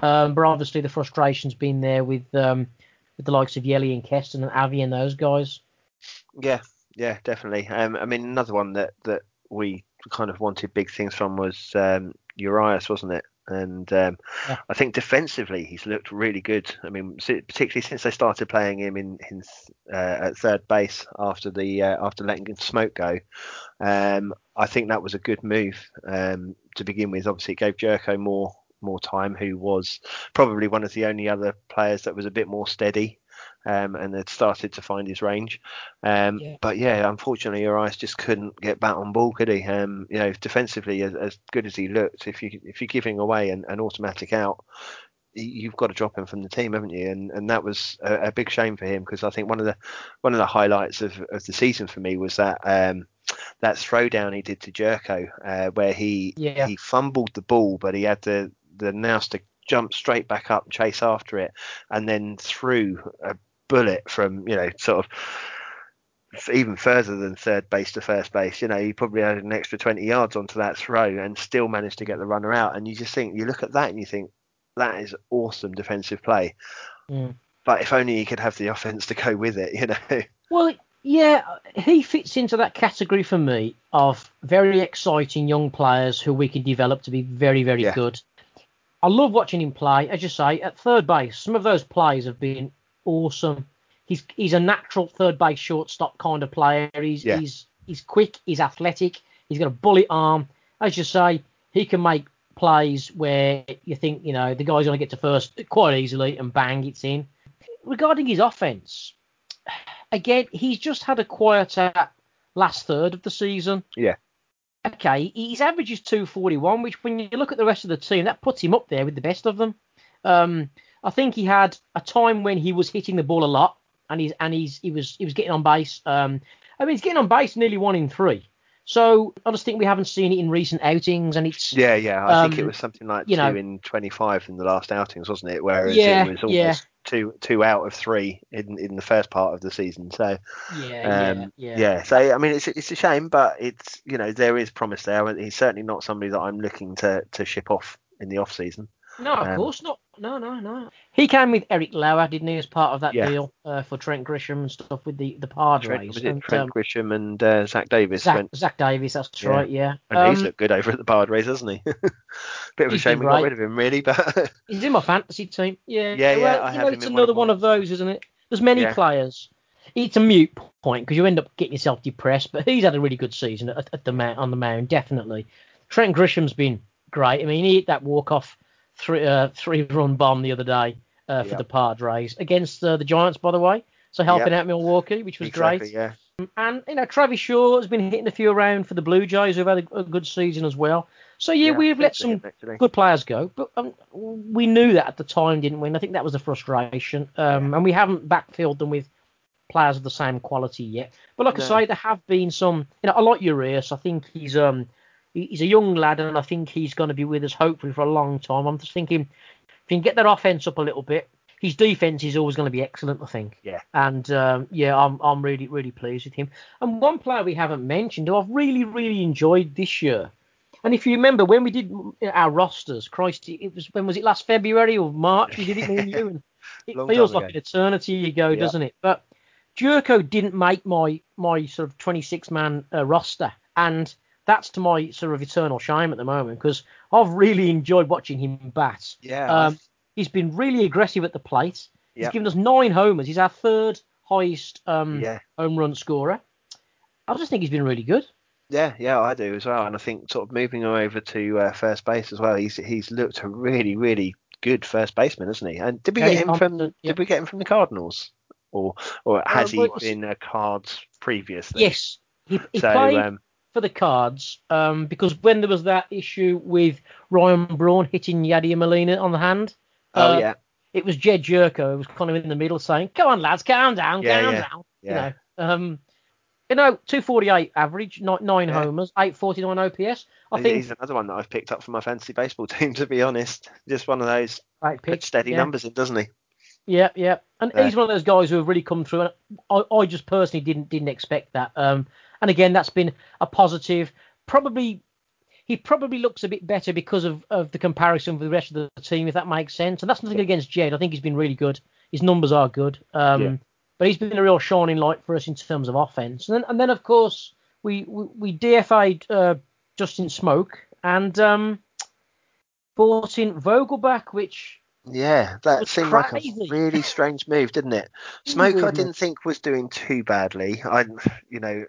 Um, but obviously the frustration's been there with um, with the likes of Yelly and Keston and Avi and those guys. Yeah, yeah, definitely. Um, I mean, another one that that we kind of wanted big things from was um, Urias, wasn't it? And um, Yeah. I think defensively he's looked really good. I mean, particularly since they started playing him in, in uh, at third base after the uh, after letting Smoak go. Um, I think that was a good move um, to begin with. Obviously, it gave Gyorko more more time, who was probably one of the only other players that was a bit more steady um, and had started to find his range. Um, Yeah. But yeah, unfortunately, Urias just couldn't get back on ball, could he? Um, you know, defensively, as, as good as he looked, if you if you're giving away an, an automatic out, you've got to drop him from the team, haven't you? And and that was a, a big shame for him because I think one of the one of the highlights of, of the season for me was that um, that throwdown he did to Gyorko, uh, where he Yeah. he fumbled the ball, but he had the the nous to jump straight back up chase after it, and then threw a bullet from you know sort of even further than third base to first base. You know, he probably had an extra 20 yards onto that throw and still managed to get the runner out. And you just think, you look at that and you think, that is awesome defensive play. Mm. But if only he could have the offense to go with it, you know. Well, yeah, he fits into that category for me of very exciting young players who we can develop to be very, very Yeah. good. I love watching him play. As you say, at third base, some of those plays have been awesome. He's he's a natural third base shortstop kind of player. He's Yeah. he's he's quick. He's athletic. He's got a bullet arm. As you say, he can make plays where you think you know the guy's going to get to first quite easily and bang, it's in. Regarding his offense, again, he's just had a quieter last third of the season. Yeah. Okay, his average is 241, which when you look at the rest of the team, that puts him up there with the best of them. Um, I think he had a time when he was hitting the ball a lot, and he's and he's he was he was getting on base. Um, I mean, he's getting on base nearly one in three. So I just think we haven't seen it in recent outings, and it's Yeah, yeah. I think it Um, was something like two know- in 25 in the last outings, wasn't it? Whereas Yeah, it was almost yeah. two two out of three in, in the first part of the season. So yeah, um, yeah, yeah, So I mean, it's it's a shame, but it's you know there is promise there. He's certainly not somebody that I'm looking to to ship off in the off season. No, of Um, course not. No, no, no. He came with Eric Lauer, didn't he, as part of that Yeah. deal uh, for Trent Grisham and stuff with the the Padres. Trent, was it and, Trent um, Grisham and uh, Zach Davies? Zach, went, Zach Davies, that's Yeah. right, yeah. and he's Um, looked good over at the Padres, hasn't he? Bit of a shame been we got great. rid of him, really, but He's in my fantasy team. Yeah, Yeah, yeah, Well, I you know, it's in one of another one of those, isn't it? There's many Yeah. players. It's a mute point because you end up getting yourself depressed. But he's had a really good season at, at the mound, on the mound, definitely. Trent Grisham's been great. I mean, he hit that walk off three uh, three run bomb the other day uh, for Yeah. the Padres against uh, the Giants, by the way. So helping out Milwaukee, which was exactly, great. yeah. And you know, Travis Shaw has been hitting a few around for the Blue Jays, who've had a, a good season as well. So yeah, Yeah, we've let for him, some good players go, but um, we knew that at the time, didn't we? And I think that was the frustration. Um, And we haven't backfilled them with players of the same quality yet. But like I say, there have been some. You know, I like Urias. I think he's um he's a young lad, and I think he's going to be with us hopefully for a long time. I'm just thinking if you can get that offense up a little bit, his defense is always going to be excellent. I think. Yeah. And um, yeah, I'm I'm really really pleased with him. And one player we haven't mentioned who I've really really enjoyed this year. And if you remember when we did our rosters, Christ, it was when was it last February or March? We did it, and you, and it feels like ago. an eternity ago, Yeah. doesn't it? But Gyorko didn't make my my sort of 26 man uh, roster, and that's to my sort of eternal shame at the moment because I've really enjoyed watching him bat. Yeah, Um, he's been really aggressive at the plate. He's Yep. given us nine homers. He's our third highest um, yeah. home run scorer. I just think he's been really good. Yeah, yeah, I do as well, and I think sort of moving him over to uh, first base as well. He's he's looked a really really good first baseman, hasn't he? And did we Very get him from competent, yeah. did we get him from the Cardinals, or or has Uh, he well, was- been a Cards previously? Yes, he, he So played um, for the Cards um, because when there was that issue with Ryan Braun hitting Yadier Molina on the hand, oh uh, yeah, it was Jedd Gyorko who was kind of in the middle saying, "Come on, lads, calm down, Yeah, calm yeah, down." yeah. You know, um, you know, 248 average, nine, nine Yeah. homers, 849 OPS. I think he's another one that I've picked up for my fantasy baseball team. To be honest, just one of those pick. steady yeah. numbers in, doesn't he? Yeah, yeah, and Yeah. he's one of those guys who have really come through. And I, I just personally didn't didn't expect that. Um, and again, that's been a positive. Probably, he probably looks a bit better because of, of the comparison with the rest of the team, if that makes sense. And that's nothing against Jed. I think he's been really good. His numbers are good. Um, Yeah. but he's been a real shining light for us in terms of offense. And then, and then of course, we we, we DFA'd uh, Justin Smoak and um, bought in Vogelbach, which Yeah, that seemed like a really strange move, didn't it? Smoak, I didn't think was doing too badly. I, you know,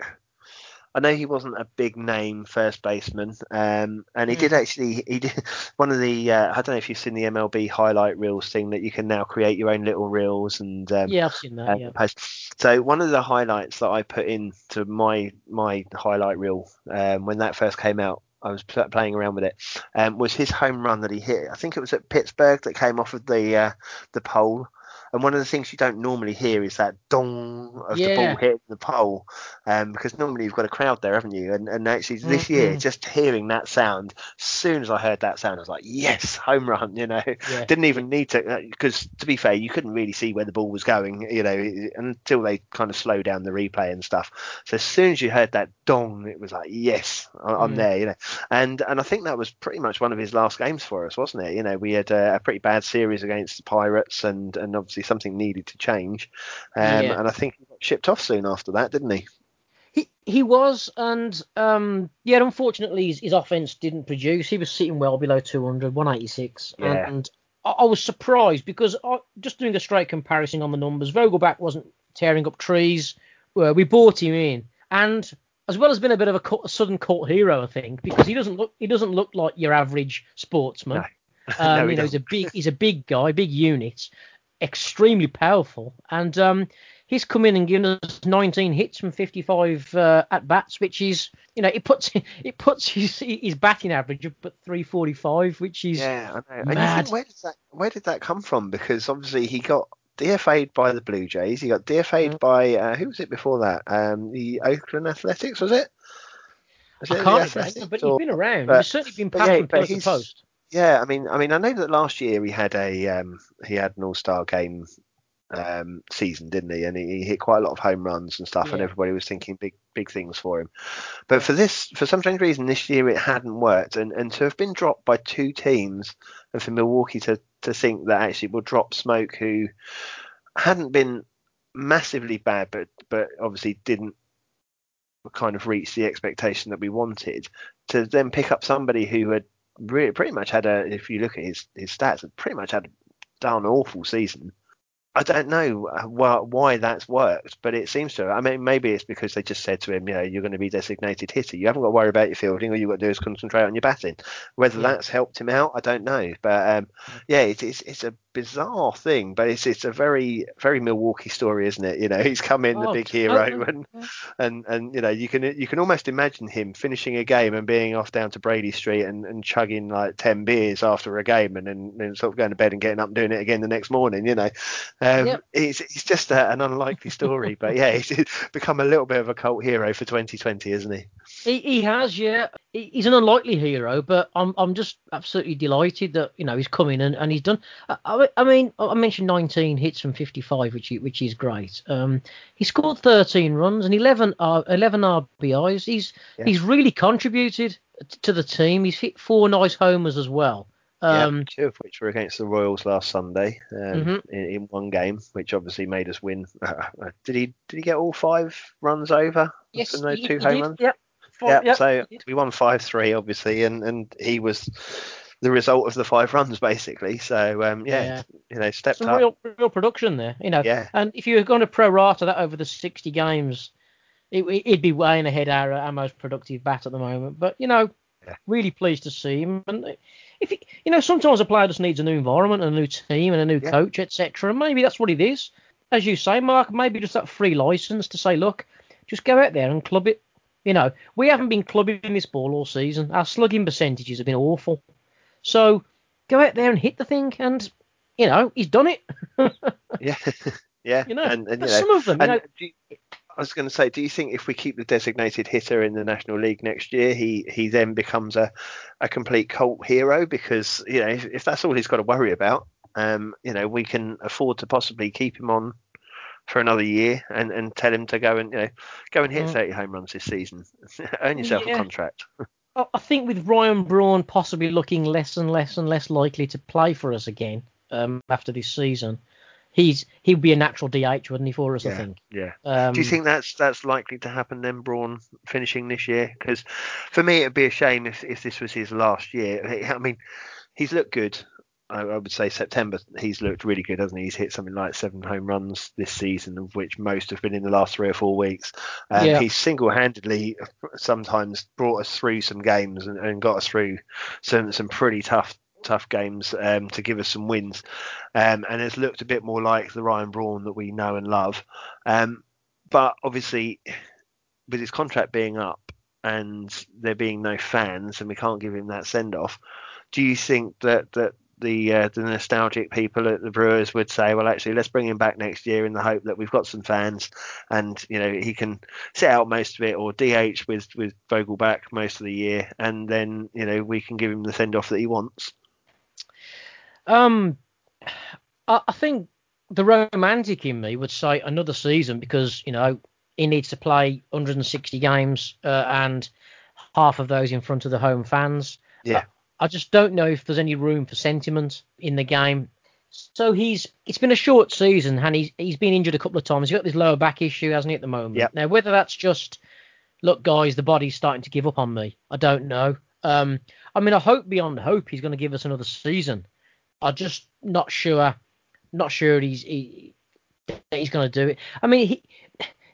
I know he wasn't a big name first baseman, um, and he did Mm. actually. He did one of the. Uh, I don't know if you've seen the MLB highlight reels thing that you can now create your own little reels and um, yeah, I've seen that. uh, Yeah. post. So one of the highlights that I put into my my highlight reel um, when that first came out, I was pl- playing around with it, um, was his home run that he hit. I think it was at Pittsburgh that came off of the uh, the pole. And one of the things you don't normally hear is that dong of the ball hitting the pole, um, because normally you've got a crowd there, haven't you? And, and actually this year, Mhm. just hearing that sound, as soon as I heard that sound, I was like, yes, home run, you know Yeah. didn't even need to because to be fair you couldn't really see where the ball was going you know until they kind of slow down the replay and stuff so as soon as you heard that dong it was like yes i'm Mm. there you know and and i think that was pretty much one of his last games for us wasn't it you know we had a, a pretty bad series against the pirates and and obviously something needed to change um Yeah. and i think he got shipped off soon after that didn't he He he was, and um, yeah, unfortunately his, his offense didn't produce. He was sitting well below 200, 186, Yeah. and I, I was surprised because I, just doing a straight comparison on the numbers, Vogelbach wasn't tearing up trees. Uh, we bought him in, and as well as being a bit of a, cult, a sudden cult hero, I think, because he doesn't look he doesn't look like your average sportsman. No. Um, No, you know, he's a big he's a big guy, big unit, extremely powerful, and um, he's come in and given us 19 hits from 55 uh, at bats, which is you know it puts it puts his his batting average up at 345, which is Yeah, I know. And you mad. think, where does that where did that come from? Because obviously he got DFA'd by the Blue Jays. He got DFA'd Mm. by uh, who was it before that? Um, the Oakland Athletics was it? Is I it can't remember, but or- he's been around. but- he's certainly been passed yeah, post to post. Yeah, I mean, I mean, I know that last year he had a um, he had an All Star game um, season, didn't he? And he, he hit quite a lot of home runs and stuff, and everybody was thinking big big things for him. But for this, for some strange reason, this year it hadn't worked, and and to have been dropped by two teams, and for Milwaukee to to think that actually we'll drop Smoak, who hadn't been massively bad, but but obviously didn't kind of reach the expectation that we wanted, to then pick up somebody who had really pretty much had a if you look at his his stats pretty much had a darn awful season I don't know uh, why, why that's worked, but it seems to. I mean, maybe it's because they just said to him, you know, you're going to be designated hitter. You haven't got to worry about your fielding. All you've got to do is concentrate on your batting. Whether Yeah. that's helped him out, I don't know. But um, yeah, it's, it's it's a bizarre thing, but it's it's a very very Milwaukee story, isn't it? You know, he's come in the Oh, big hero, and and and you know you can you can almost imagine him finishing a game and being off down to Brady Street and, and chugging like ten beers after a game and then, sort of going to bed and getting up and doing it again the next morning. You know, um, Yep. it's it's just a, an unlikely story, but yeah, he's become a little bit of a cult hero for 2020, isn't he? He, he has, yeah. He's an unlikely hero, but I'm I'm just absolutely delighted that you know he's coming and, and he's done. I, I, I mean, I mentioned 19 hits from 55, which i- which is great. Um, he scored 13 runs and 11 R, 11 RBIs. He's Yeah. he's really contributed to the team. He's hit four nice homers as well. Um, yeah, two of which were against the Royals last Sunday um, Mhm. in, in one game, which obviously made us win. did he did he get all five runs over yes, from those two he home did, runs? Yep. Four- Yeah, yep, so we won five three obviously, and and he was the result of the five runs basically. So um, yeah, Yeah. you know, stepped some up. real real production there, you know. Yeah, And if you were going to prorata that over the 60 games, it, it'd be weighing ahead our, our most productive bat at the moment. But you know, Yeah. really pleased to see him. And if he, you know, sometimes a player just needs a new environment, and a new team, and a new Yeah. coach, etc. And maybe that's what it is. As you say, Mark, maybe just that free license to say, look, just go out there and club it. You know, we haven't been clubbing this ball all season. Our slugging percentages have been awful. So go out there and hit the thing, and you know, he's done it. yeah, yeah. You know, and, and you know, some of them, you know, I was going to say, do you think if we keep the designated hitter in the National League next year, he he then becomes a, a complete cult hero? Because you know, if, if that's all he's got to worry about, um, you know, we can afford to possibly keep him on for another year and, and tell him to go and you know go and hit Mm. 30 home runs this season. Earn yourself Yeah. a contract. I I think with Ryan Braun possibly looking less and less and less likely to play for us again um, after this season, he's he'd be a natural DH, wouldn't he, for us? I think. Yeah. Um, Do you think that's that's likely to happen then, Braun finishing this year? Because for me, it'd be a shame if, if this was his last year. I mean, he's looked good. I, I would say September he's looked really good, hasn't he? He's hit something like seven home runs this season, of which most have been in the last three or four weeks. Um, Yeah. He's single-handedly sometimes brought us through some games and, and got us through some some pretty tough tough games um, to give us some wins, um, and has looked a bit more like the Ryan Braun that we know and love. Um, but obviously, with his contract being up and there being no fans, and we can't give him that send off, do you think that that the uh, the nostalgic people at the Brewers would say, well, actually, let's bring him back next year in the hope that we've got some fans, and you know he can sit out most of it, or DH with with Vogelbach most of the year, and then you know we can give him the send off that he wants. Um, I, I think the romantic in me would say another season because you know he needs to play 160 games uh, and half of those in front of the home fans. Yeah. I just don't know if there's any room for sentiment in the game. So he's it's been a short season and he's he's been injured a couple of times. He's got this lower back issue, hasn't he, at the moment? Yep. Now whether that's just look, guys, the body's starting to give up on me. I don't know. Um, I mean, I hope beyond hope he's going to give us another season. I'm just not sure, not sure he's he, he's going to do it. I mean, he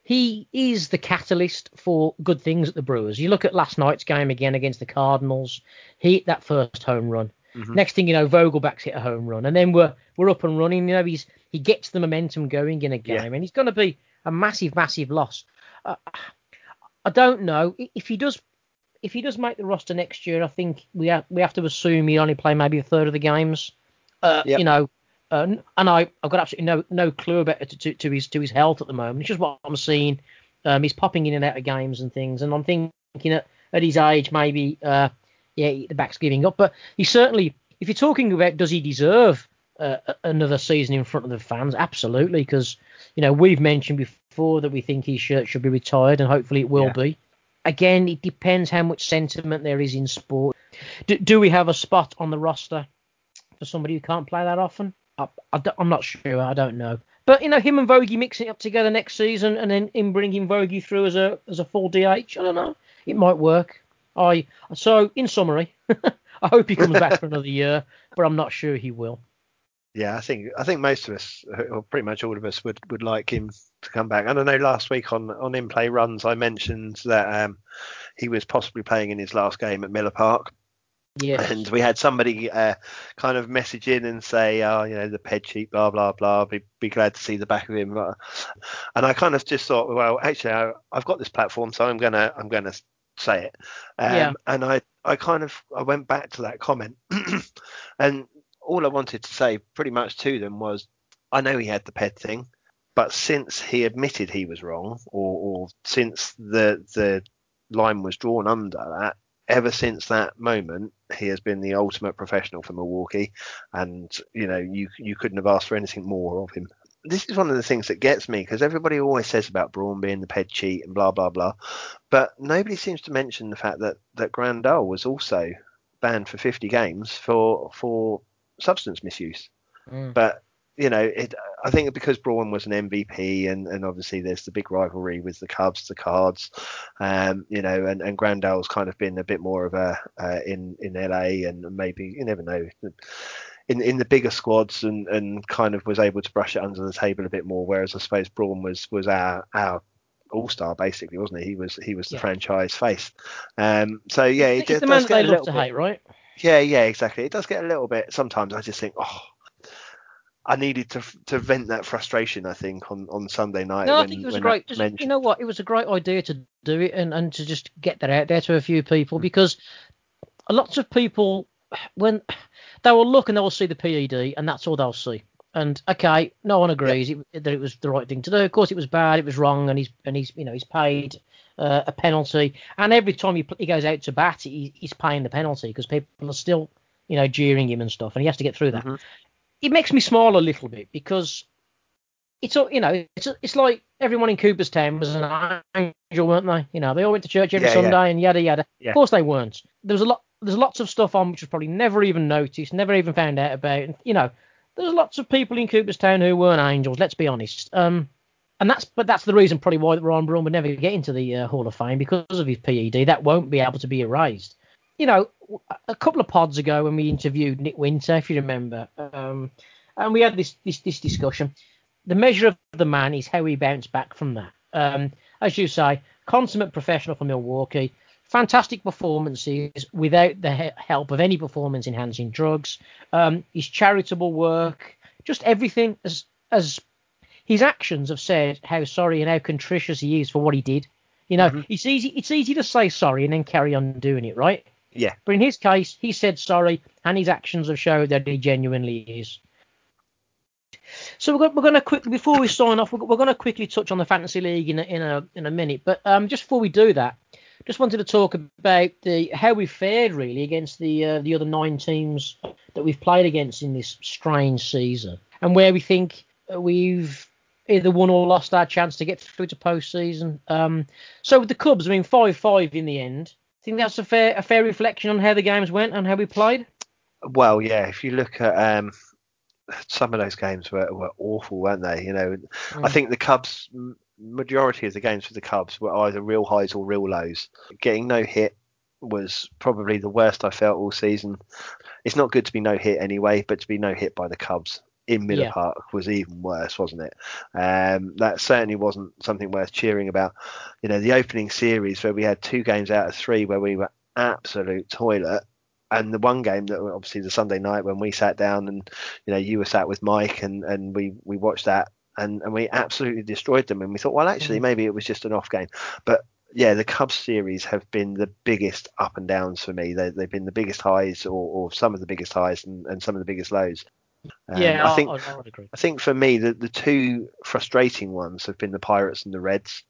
he is the catalyst for good things at the Brewers. You look at last night's game again against the Cardinals. He hit that first home run. Mhm. Next thing you know, Vogelbach's hit a home run, and then we're we're up and running. You know, he's he gets the momentum going in a game, Yeah. and he's going to be a massive, massive loss. Uh, I don't know if he does. If he does make the roster next year, I think we have we have to assume he only play maybe a third of the games. Uh, Yep. You know, uh, and I I've got absolutely no no clue about to, to, to his to his health at the moment. It's just what I'm seeing. Um, he's popping in and out of games and things, and I'm thinking at, at his age, maybe uh, yeah, the back's giving up. But he certainly, if you're talking about does he deserve uh, another season in front of the fans, absolutely, because you know we've mentioned before that we think he should should be retired, and hopefully it will yeah. be. Again, it depends how much sentiment there is in sport. Do, do we have a spot on the roster for somebody who can't play that often? I, am not sure. I don't know. But you know, him and Vogie mixing up together next season, and then him bringing Vogie through as a as a full DH. I don't know. It might work. I so in summary, I hope he comes back for another year, but I'm not sure he will. Yeah, I think I think most of us, or pretty much all of us, would, would like him to come back. And I know. Last week on on in play runs, I mentioned that um, he was possibly playing in his last game at Miller Park. Yeah. And we had somebody uh, kind of message in and say, oh, you know, the ped sheet, blah, blah, blah. Be, be glad to see the back of him. And I kind of just thought, well, actually, I, have got this platform, so I'm gonna, I'm gonna say it. Um, yeah. And I, I kind of, I went back to that comment, and all I wanted to say, pretty much to them, was, I know he had the ped thing, but since he admitted he was wrong, or, or since the the line was drawn under that, ever since that moment, he has been the ultimate professional for Milwaukee, and you know you you couldn't have asked for anything more of him. This is one of the things that gets me because everybody always says about Braun being the ped cheat and blah blah blah, but nobody seems to mention the fact that that Grandal was also banned for 50 games for for substance misuse. Mm. But you know, it, I think because Braun was an MVP, and, and obviously there's the big rivalry with the Cubs, the Cards, um, you know, and, and Grandal's kind of been a bit more of a uh, in in LA, and maybe you never know, in in the bigger squads, and, and kind of was able to brush it under the table a bit more. Whereas I suppose Braun was was our our all star basically, wasn't he? He was he was the yeah. franchise face. Um, so yeah, it, it the man they love to bit, hate, right? Yeah, yeah, exactly. It does get a little bit. Sometimes I just think, oh I needed to to vent that frustration. I think on, on Sunday night. No, when, I think it was great. Just, mentioned... You know what? It was a great idea to do it and, and to just get that out there to a few people because lots of people when they will look and they will see the PED and that's all they'll see. And okay, no one agrees it, that it was the right thing to do. Of course, it was bad. It was wrong, and he's and he's you know he's paid uh, a penalty. And every time he, he goes out to bat, he, he's paying the penalty because people are still you know jeering him and stuff, and he has to get through that. Mm-hmm it makes me smile a little bit because it's all you know it's it's like everyone in Cooperstown was an angel, weren't they? You know, they all went to church every yeah, Sunday yeah. and yada yada. Yeah. Of course they weren't. There was a lot. There's lots of stuff on which was probably never even noticed, never even found out about. And you know, there's lots of people in Cooperstown who weren't angels. Let's be honest. Um, and that's but that's the reason probably why Ron Braun would never get into the uh, Hall of Fame because of his PED. That won't be able to be erased you know, a couple of pods ago when we interviewed Nick Winter, if you remember, um, and we had this, this this discussion. The measure of the man is how he bounced back from that. Um, as you say, consummate professional for Milwaukee, fantastic performances without the help of any performance enhancing drugs. Um, his charitable work, just everything as as his actions have said how sorry and how contritious he is for what he did. You know, mm-hmm. it's easy it's easy to say sorry and then carry on doing it, right? Yeah. But in his case, he said sorry, and his actions have showed that he genuinely is. So we're, going to quickly, before we sign off, we're, going to quickly touch on the fantasy league in a, in a in a minute. But um, just before we do that, just wanted to talk about the how we fared really against the uh, the other nine teams that we've played against in this strange season, and where we think we've either won or lost our chance to get through to postseason. Um, so with the Cubs, I mean, five five in the end think that's a fair a fair reflection on how the games went and how we played. Well, yeah. If you look at um, some of those games were, were awful, weren't they? You know, mm. I think the Cubs majority of the games for the Cubs were either real highs or real lows. Getting no hit was probably the worst I felt all season. It's not good to be no hit anyway, but to be no hit by the Cubs in Miller yeah. Park was even worse, wasn't it? Um, that certainly wasn't something worth cheering about. You know, the opening series where we had two games out of three where we were absolute toilet. And the one game that obviously the Sunday night when we sat down and you know you were sat with Mike and, and we, we watched that and, and we absolutely destroyed them and we thought well actually mm-hmm. maybe it was just an off game but yeah, the Cubs series have been the biggest up and downs for me. They, have been the biggest highs, or, or, some of the biggest highs, and, and some of the biggest lows. Um, yeah, I think I, I, would agree. I think for me the the two frustrating ones have been the Pirates and the Reds.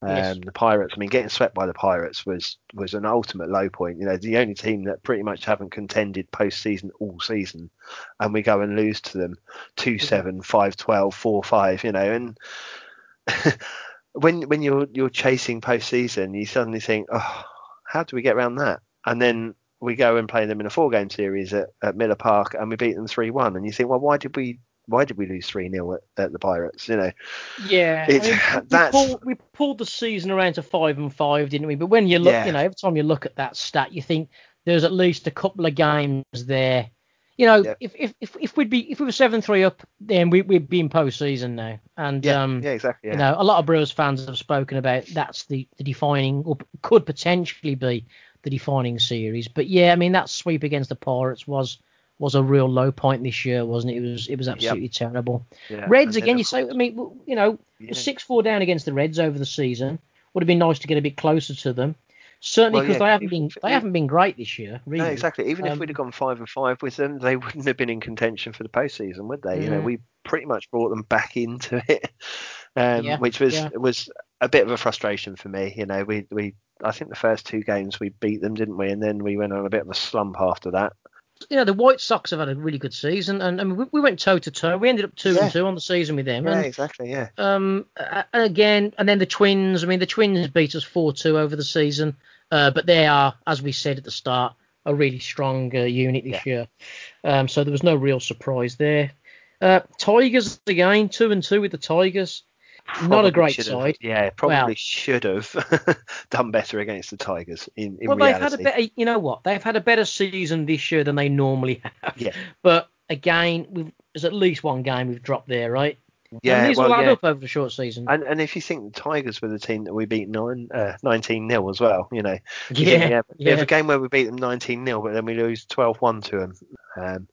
Um, Yes. The Pirates, I mean, getting swept by the Pirates was was an ultimate low point. You know, the only team that pretty much haven't contended postseason all season, and we go and lose to them 2 7, 5 12, 4 5, you know, and when when you're you're chasing postseason, you suddenly think, oh, how do we get around that? And then we go and play them in a four game series at, at Miller Park and we beat them 3 1. And you think, well, why did we why did we lose 3 0 at, at the Pirates? You know, Yeah, I It's- mean, we, pulled, we pulled the season around to five and five, didn't we? But when you look, Yeah. you know, every time you look at that stat, you think there's at least a couple of games there. You know, Yeah. if, if if if we'd be if we were seven three up, then we, we'd be in postseason now. And yeah, um, yeah, exactly. Yeah. you know, a lot of Brewers fans have spoken about that's the, the defining or could potentially be the defining series. But yeah, I mean that sweep against the Pirates was was a real low point this year, wasn't it? It was it was absolutely terrible. yeah. Reds again, you say. I mean, you know, Yeah. six four down against the Reds over the season would have been nice to get a bit closer to them. Certainly Well, because yeah, they haven't if- been if- they haven't been great this year, really. No, exactly. Even if Um, we'd have gone five and five with them, they wouldn't have been in contention for the postseason, would they? You know, Mhm. we pretty much brought them back into it, um, which was was a bit of a frustration for me. You know, we we I think the first two games we beat them, didn't we? And then we went on a bit of a slump after that. You know, the White Sox have had a really good season, and, and we, we went toe to toe. We ended up two Yeah. and two on the season with them. Yeah, And exactly. Yeah, Um, and again, and then the Twins. I mean, the Twins beat us four two over the season, uh, but they are, as we said at the start, a really strong uh, unit this year. Um, so there was no real surprise there. Uh, Tigers again, two and two with the Tigers. Not a great side. Yeah, probably Well- should have done better against the Tigers. In, in well, reality, they've had a better. You know what? They've had a better season this year than they normally have. Yeah. But again, we've, there's at least one game we've dropped there, right? Yeah, and these well, will add yeah. up over the short season. And, and if you think the Tigers were the team that we beat nine, uh, 19 0 as well, you know, think yeah, we have, we yeah. a game where we beat them 19 0, but then we lose 12 1 to them. Um,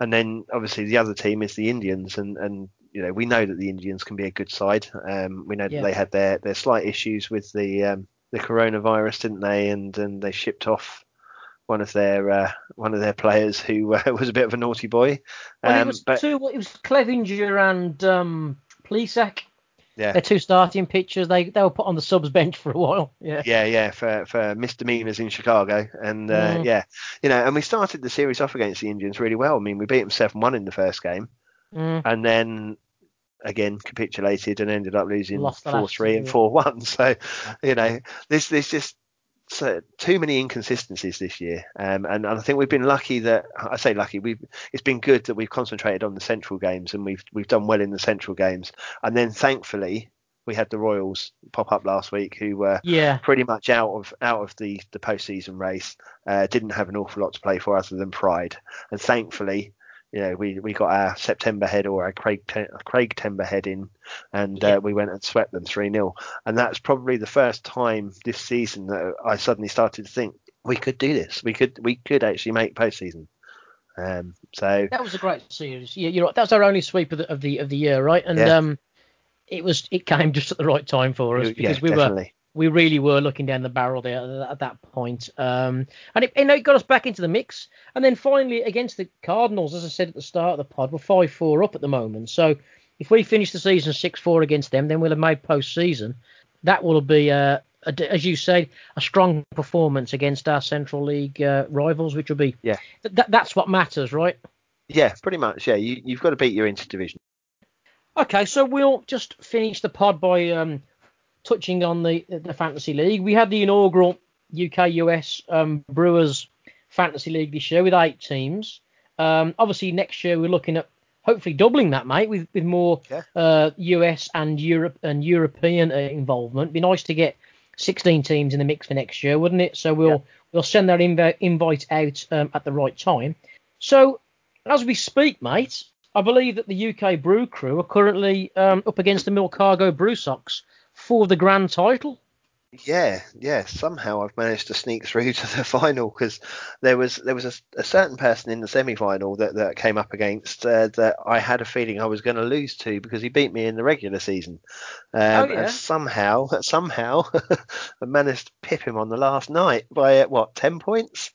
and then obviously the other team is the Indians, and, and you know we know that the Indians can be a good side. Um, we know that Yeah. they had their, their slight issues with the um, the coronavirus, didn't they? And and they shipped off one of their uh, one of their players who uh, was a bit of a naughty boy. Well, it Um, was but two. It was Clevinger and um, Plesac. yeah, Their two starting pitchers. They they were put on the subs bench for a while. Yeah. Yeah, yeah, for for misdemeanors in Chicago, and uh, Mm. yeah, you know, and we started the series off against the Indians really well. I mean, we beat them seven one in the first game, Mm. and then again capitulated and ended up losing four three and four one. So, you know, this this just so, too many inconsistencies this year, um, and, and I think we've been lucky that I say lucky. We've it's been good that we've concentrated on the central games and we've we've done well in the central games, and then thankfully we had the Royals pop up last week who were Yeah. pretty much out of out of the the postseason race. Uh, didn't have an awful lot to play for other than pride, and thankfully, you know, we, we got our September head or our Craig Te- Craig Timber head in, and Yeah. uh, we went and swept them three 0 and that's probably the first time this season that I suddenly started to think we could do this. We could we could actually make postseason. Um, so That was a great series. Yeah, you're right. That was our only sweep of the of the, of the year, right? And Yeah. um, it was it came just at the right time for us yeah, because we were definitely. We really were looking down the barrel there at, at that point. Um, and it, you know, it got us back into the mix. And then finally against the Cardinals, as I said at the start of the pod, we're five four up at the moment. So if we finish the season six four against them, then we'll have made postseason. That will be uh, a, as you say, a strong performance against our Central League uh, rivals, which will be Yeah. th- that, that's what matters, right? Yeah, pretty much. Yeah, you you've got to beat your interdivision. Okay, so we'll just finish the pod by um, touching on the the fantasy league. We had the inaugural UK US um, Brewers fantasy league this year with eight teams. Um, obviously, next year we're looking at hopefully doubling that, mate, with with more Yeah. uh, US and Europe and European uh, involvement. Be nice to get 16 teams in the mix for next year, wouldn't it? So we'll Yeah. we'll send that inv- invite out um, at the right time. So as we speak, mate, I believe that the UK Brew Crew are currently um, up against the Milcargo Brew Sox for the grand title. Yeah, yeah. Somehow I've managed to sneak through to the final because there was there was a, a certain person in the semi final that, that came up against uh, that I had a feeling I was going to lose to because he beat me in the regular season. Um, Oh, yeah. And somehow somehow I managed to pip him on the last night by uh, what ten points.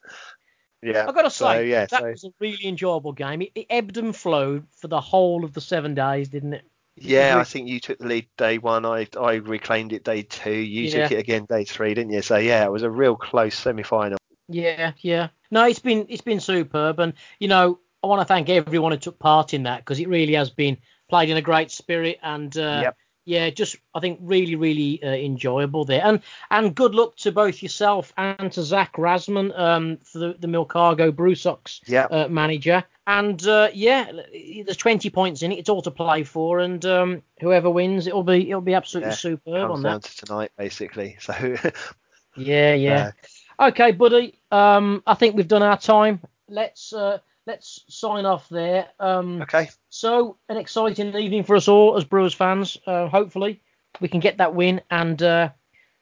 Yeah. I've got to so, say, yeah, that so- was a really enjoyable game. It, it ebbed and flowed for the whole of the seven days, didn't it? Yeah, I think you took the lead day one. I I reclaimed it day two. You Yeah. took it again day three, didn't you? So yeah, it was a real close semi-final. Yeah, yeah. No, it's been it's been superb, and you know I want to thank everyone who took part in that because it really has been played in a great spirit, and uh, Yep. Yeah, just I think really really uh, enjoyable there, and and good luck to both yourself and to Zach Rasman um, for the, the Milcargo Brew Sox Yep. uh, manager, and uh, yeah, there's 20 points in it, it's all to play for, and um, whoever wins, it'll be it'll be absolutely Yeah, superb on down that. to tonight, basically. So Yeah, yeah. Okay, buddy. Um, I think we've done our time. Let's uh, let's sign off there. Um, okay. so an exciting evening for us all as Brewers fans. Uh, hopefully we can get that win and uh,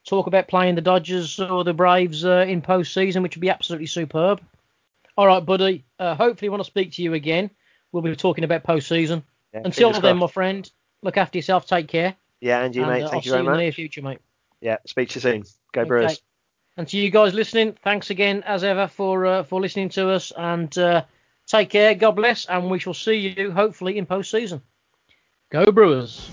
talk about playing the Dodgers or the Braves uh, in post-season, which would be absolutely superb. All right, buddy. Uh, hopefully when I speak to you again, we'll be talking about post-season. Yeah, Until then, my friend, look after yourself. Take care. Yeah, and you, and, mate. uh, Thank I'll you see very you in the near much. future, mate. Yeah, speak to you soon. Go Okay. Brewers. And to you guys listening, thanks again as ever for uh, for listening to us and uh, take care. God bless, and we shall see you hopefully in post season. Go Brewers.